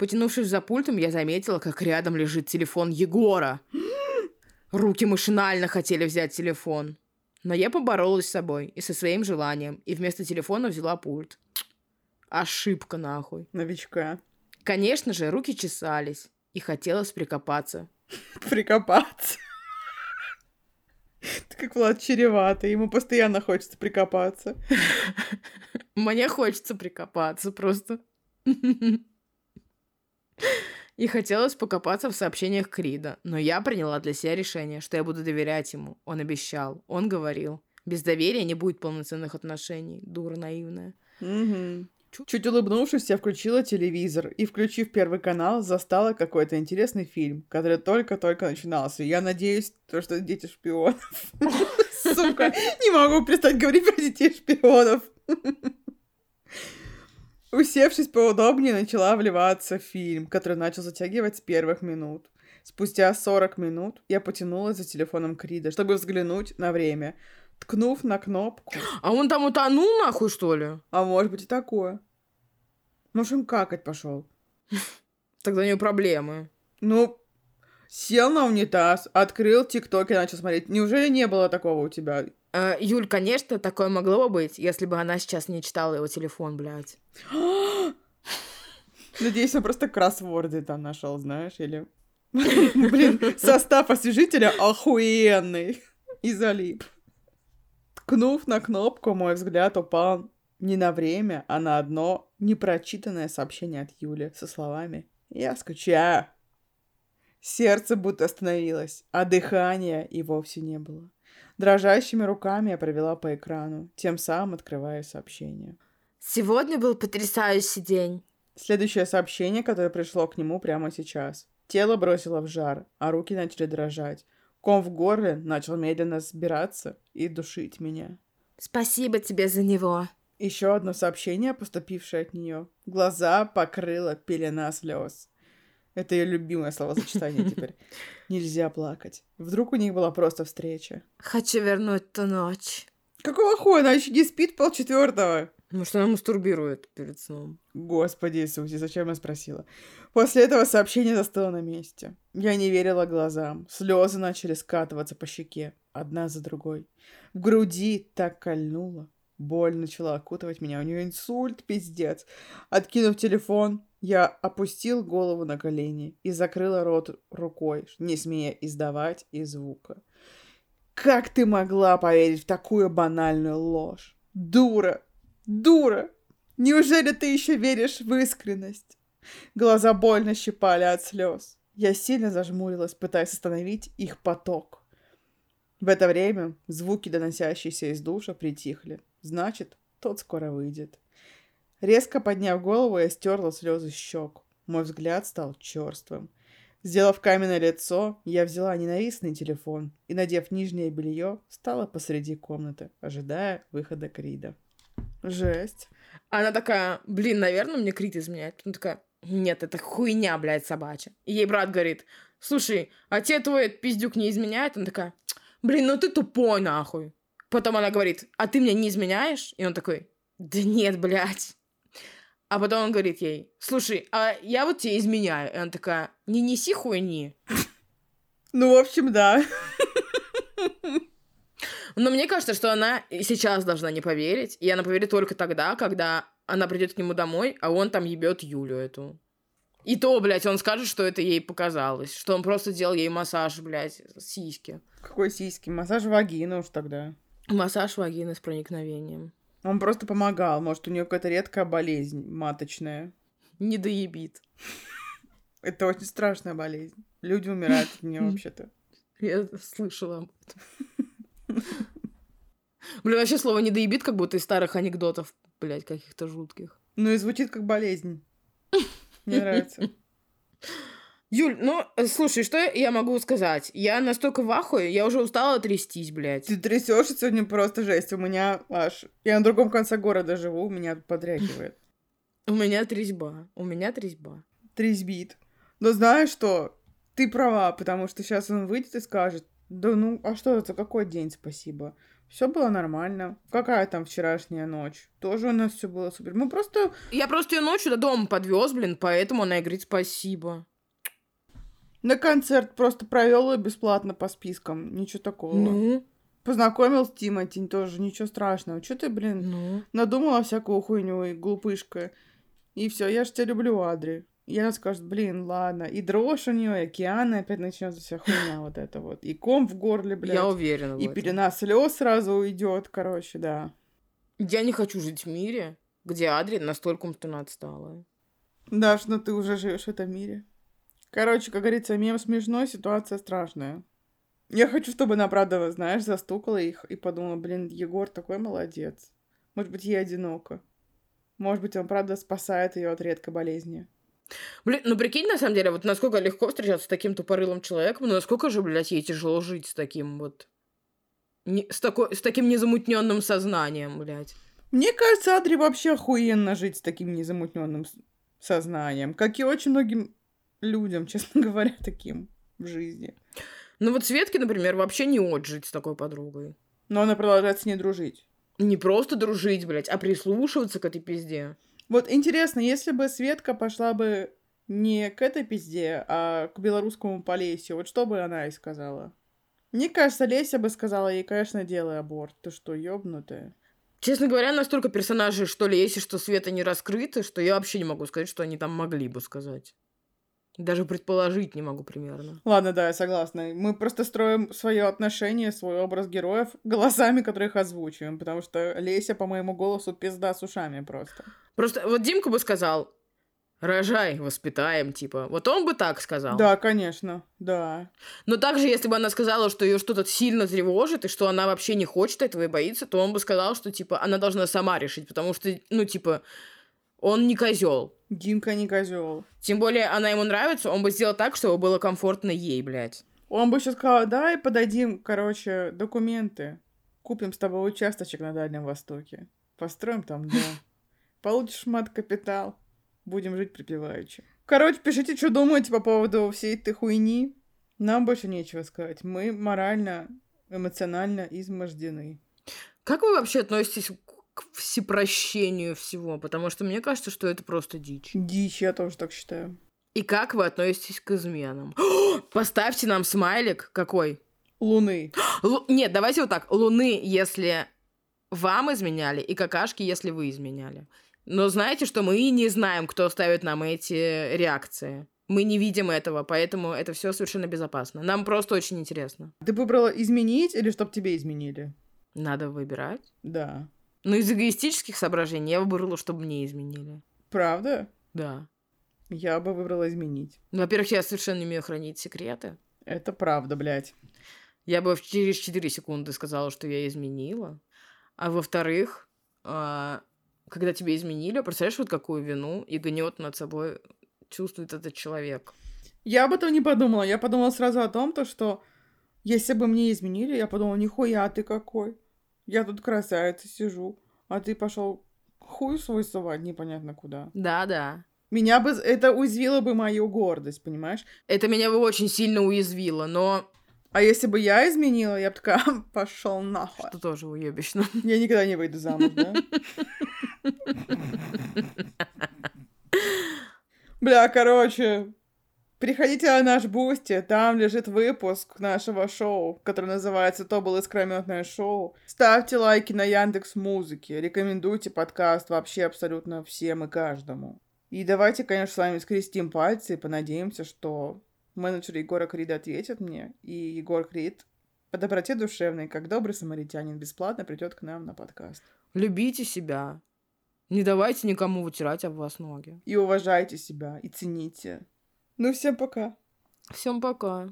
Speaker 2: Потянувшись за пультом, я заметила, как рядом лежит телефон Егора. Руки машинально хотели взять телефон. Но я поборолась с собой и со своим желанием, и вместо телефона взяла пульт. Ошибка, нахуй.
Speaker 1: Новичка.
Speaker 2: Конечно же, руки чесались, и хотелось прикопаться.
Speaker 1: Прикопаться? Ты как Влад чреватый, ему постоянно хочется прикопаться.
Speaker 2: Мне хочется прикопаться просто. И хотелось покопаться в сообщениях Крида, но я приняла для себя решение, что я буду доверять ему. Он обещал, он говорил. Без доверия не будет полноценных отношений. Дура наивная.
Speaker 1: Угу. Чуть улыбнувшись, я включила телевизор и, включив первый канал, застала какой-то интересный фильм, который только-только начинался. Я надеюсь, то, что дети шпионов. Сука, не могу перестать говорить про детей шпионов. Усевшись поудобнее, начала вливаться в фильм, который начал затягивать с первых минут. Спустя 40 минут я потянулась за телефоном Крида, чтобы взглянуть на время, ткнув на кнопку.
Speaker 2: А он там утонул нахуй, что ли?
Speaker 1: А может быть и такое. Может, он какать пошел.
Speaker 2: Тогда у него проблемы.
Speaker 1: Ну, сел на унитаз, открыл ТикТок и начал смотреть. Неужели не было такого у тебя?
Speaker 2: Э, Юль, конечно, такое могло бы быть, если бы она сейчас не читала его телефон, блядь.
Speaker 1: Надеюсь, он просто кроссворды там нашел, знаешь, или... Блин, состав освежителя охуенный. И залип. Ткнув на кнопку, мой взгляд упал не на время, а на одно непрочитанное сообщение от Юли со словами «Я скучаю». Сердце будто остановилось, а дыхания и вовсе не было. Дрожащими руками я провела по экрану, тем самым открывая сообщение.
Speaker 2: Сегодня был потрясающий день.
Speaker 1: Следующее сообщение, которое пришло к нему прямо сейчас. Тело бросило в жар, а руки начали дрожать. Ком в горле начал медленно сбираться и душить меня.
Speaker 2: Спасибо тебе за него.
Speaker 1: Еще одно сообщение, поступившее от нее. Глаза покрыла пелена слез. Это ее любимое словосочетание теперь. Нельзя плакать. Вдруг у них была просто встреча.
Speaker 2: Хочу вернуть ту ночь.
Speaker 1: Какого хуя? Она еще не спит полчетвертого.
Speaker 2: Может, она мастурбирует перед сном.
Speaker 1: Господи Иисусе, зачем я спросила? После этого сообщение застыло на месте. Я не верила глазам. Слезы начали скатываться по щеке, одна за другой. В груди так кольнуло. Боль начала окутывать меня. У нее инсульт, пиздец. Откинув телефон, я опустил голову на колени и закрыла рот рукой, не смея издавать и звука. Как ты могла поверить в такую банальную ложь? Дура! Дура! Неужели ты еще веришь в искренность? Глаза больно щипали от слез. Я сильно зажмурилась, пытаясь остановить их поток. В это время звуки, доносящиеся из душа, притихли. Значит, тот скоро выйдет. Резко подняв голову, я стерла слезы щек. Мой взгляд стал черствым. Сделав каменное лицо, я взяла ненавистный телефон и, надев нижнее белье, стала посреди комнаты, ожидая выхода Крида. Жесть.
Speaker 2: Она такая, блин, наверное, мне Крид изменяет. Она такая, нет, это хуйня, блядь, собачья. И ей брат говорит, слушай, а тебе твой пиздюк не изменяет? Она такая, блин, ну ты тупой, нахуй. Потом она говорит, а ты мне не изменяешь? И он такой, да нет, блядь. А потом он говорит ей, слушай, а я вот тебе изменяю. И она такая, не неси хуйни.
Speaker 1: Ну, в общем, да.
Speaker 2: Но мне кажется, что она сейчас должна не поверить. И она поверит только тогда, когда она придет к нему домой, а он там ебет Юлю эту. И то, блядь, он скажет, что это ей показалось. Что он просто делал ей массаж, блядь, сиськи.
Speaker 1: Какой сиськи? Массаж вагины уж тогда.
Speaker 2: Массаж вагины с проникновением.
Speaker 1: Он просто помогал. Может, у нее какая-то редкая болезнь маточная.
Speaker 2: Не доебит.
Speaker 1: Это очень страшная болезнь. Люди умирают от нее вообще-то.
Speaker 2: Я слышала об этом. Блин, вообще слово не доебит, как будто из старых анекдотов, блядь, каких-то жутких.
Speaker 1: Ну и звучит как болезнь. Мне нравится.
Speaker 2: Юль, ну, слушай, что я могу сказать? Я настолько в ахуе, я уже устала трястись, блядь.
Speaker 1: Ты трясешься сегодня просто жесть. У меня аж... Я на другом конце города живу, у меня подрягивает.
Speaker 2: У меня трезьба. У меня трезьба.
Speaker 1: Трезьбит. Но знаешь что? Ты права, потому что сейчас он выйдет и скажет, да ну, а что это, какой день, спасибо. Все было нормально. Какая там вчерашняя ночь? Тоже у нас все было супер. Мы просто...
Speaker 2: Я просто ее ночью до дома подвез, блин, поэтому она и говорит спасибо.
Speaker 1: На концерт просто провел ее бесплатно по спискам. Ничего такого.
Speaker 2: Ну?
Speaker 1: Познакомил с Тимати, тоже ничего страшного. Че ты, блин,
Speaker 2: Ну?
Speaker 1: надумала всякую хуйню и глупышка. И все, я же тебя люблю, Адри. И она скажет, блин, ладно. И дрожь у нее, и океан, и опять начнется вся хуйня вот это вот. И ком в горле, блядь.
Speaker 2: Я уверена
Speaker 1: И пелена слез сразу уйдет, короче, да.
Speaker 2: Я не хочу жить в мире, где Адри настолько умственно отсталая.
Speaker 1: Даш, ну ты уже живешь в этом мире. Короче, как говорится, мем смешной, ситуация страшная. Я хочу, чтобы она, правда, знаешь, застукала их и подумала, блин, Егор такой молодец. Может быть, ей одиноко. Может быть, он, правда, спасает ее от редкой болезни.
Speaker 2: Блин, ну прикинь, на самом деле, вот насколько легко встречаться с таким тупорылым человеком, но насколько же, блядь, ей тяжело жить с таким вот... не- с, такой, с таким незамутненным сознанием, блядь.
Speaker 1: Мне кажется, Адри вообще охуенно жить с таким незамутненным сознанием, как и очень многим людям, честно говоря, таким в жизни.
Speaker 2: Ну вот Светке, например, вообще не от жить с такой подругой.
Speaker 1: Но она продолжает с ней дружить.
Speaker 2: Не просто дружить, блядь, а прислушиваться к этой пизде.
Speaker 1: Вот интересно, если бы Светка пошла бы не к этой пизде, а к белорусскому Полесью, вот что бы она ей сказала? Мне кажется, Леся бы сказала ей, конечно, делай аборт. Ты что, ёбнутая?
Speaker 2: Честно говоря, настолько персонажей, что ли, есть, и что Света не раскрыты, что я вообще не могу сказать, что они там могли бы сказать. Даже предположить не могу примерно.
Speaker 1: Ладно, да, я согласна. Мы просто строим свое отношение, свой образ героев голосами, которых озвучиваем, потому что Леся, по моему голосу, пизда с ушами просто.
Speaker 2: Просто вот Димка бы сказал, рожай, воспитаем, типа. Вот он бы так сказал.
Speaker 1: Да, конечно, да.
Speaker 2: Но также, если бы она сказала, что ее что-то сильно тревожит, и что она вообще не хочет этого и боится, то он бы сказал, что, типа, она должна сама решить, потому что, ну, типа, он не козел.
Speaker 1: Димка не козел.
Speaker 2: Тем более, она ему нравится, он бы сделал так, чтобы было комфортно ей, блядь.
Speaker 1: Он бы еще сказал, давай подадим, короче, документы. Купим с тобой участочек на Дальнем Востоке. Построим там дом. Получишь мат-капитал. Будем жить припеваючи. Короче, пишите, что думаете по поводу всей этой хуйни. Нам больше нечего сказать. Мы морально, эмоционально измождены.
Speaker 2: Как вы вообще относитесь к всепрощению всего? Потому что мне кажется, что это просто дичь.
Speaker 1: Дичь, я тоже так считаю.
Speaker 2: И как вы относитесь к изменам? Поставьте нам смайлик какой.
Speaker 1: Луны.
Speaker 2: Лу- Нет, давайте вот так. Луны, если вам изменяли, и какашки, если вы изменяли. Но знаете, что мы и не знаем, кто ставит нам эти реакции. Мы не видим этого, поэтому это все совершенно безопасно. Нам просто очень интересно.
Speaker 1: Ты выбрала изменить или чтоб тебе изменили?
Speaker 2: Надо выбирать.
Speaker 1: Да.
Speaker 2: Но из эгоистических соображений я выбрала, чтобы мне изменили.
Speaker 1: Правда?
Speaker 2: Да.
Speaker 1: Я бы выбрала изменить.
Speaker 2: Ну, Во-первых, я совершенно не умею хранить секреты.
Speaker 1: Это правда, блядь.
Speaker 2: Я бы через 4 секунды сказала, что я изменила. А во-вторых, а, когда тебе изменили, представляешь, вот какую вину и гнет над собой чувствует этот человек.
Speaker 1: Я об этом не подумала. Я подумала сразу о том, то, что если бы мне изменили, я подумала, нихуя ты какой. Я тут красавица сижу, а ты пошел хуй свой совать непонятно куда.
Speaker 2: Да-да.
Speaker 1: Меня бы это уязвило бы мою гордость, понимаешь?
Speaker 2: Это меня бы очень сильно уязвило, но
Speaker 1: А если бы я изменила, я бы такая, пошел нахуй.
Speaker 2: что тоже уебищно.
Speaker 1: Я никогда не выйду замуж, да? Бля, короче, приходите на наш Boosty, там лежит выпуск нашего шоу, который называется «То было искрометное шоу». Ставьте лайки на Яндекс Музыке, рекомендуйте подкаст вообще абсолютно всем и каждому. И давайте, конечно, с вами скрестим пальцы и понадеемся, что менеджер Егора Крида ответит мне, и Егор Крид по доброте душевной, как добрый самаритянин, бесплатно придет к нам на подкаст.
Speaker 2: Любите себя. Не давайте никому вытирать об вас ноги.
Speaker 1: И уважайте себя, и цените. Ну, всем пока.
Speaker 2: Всем пока.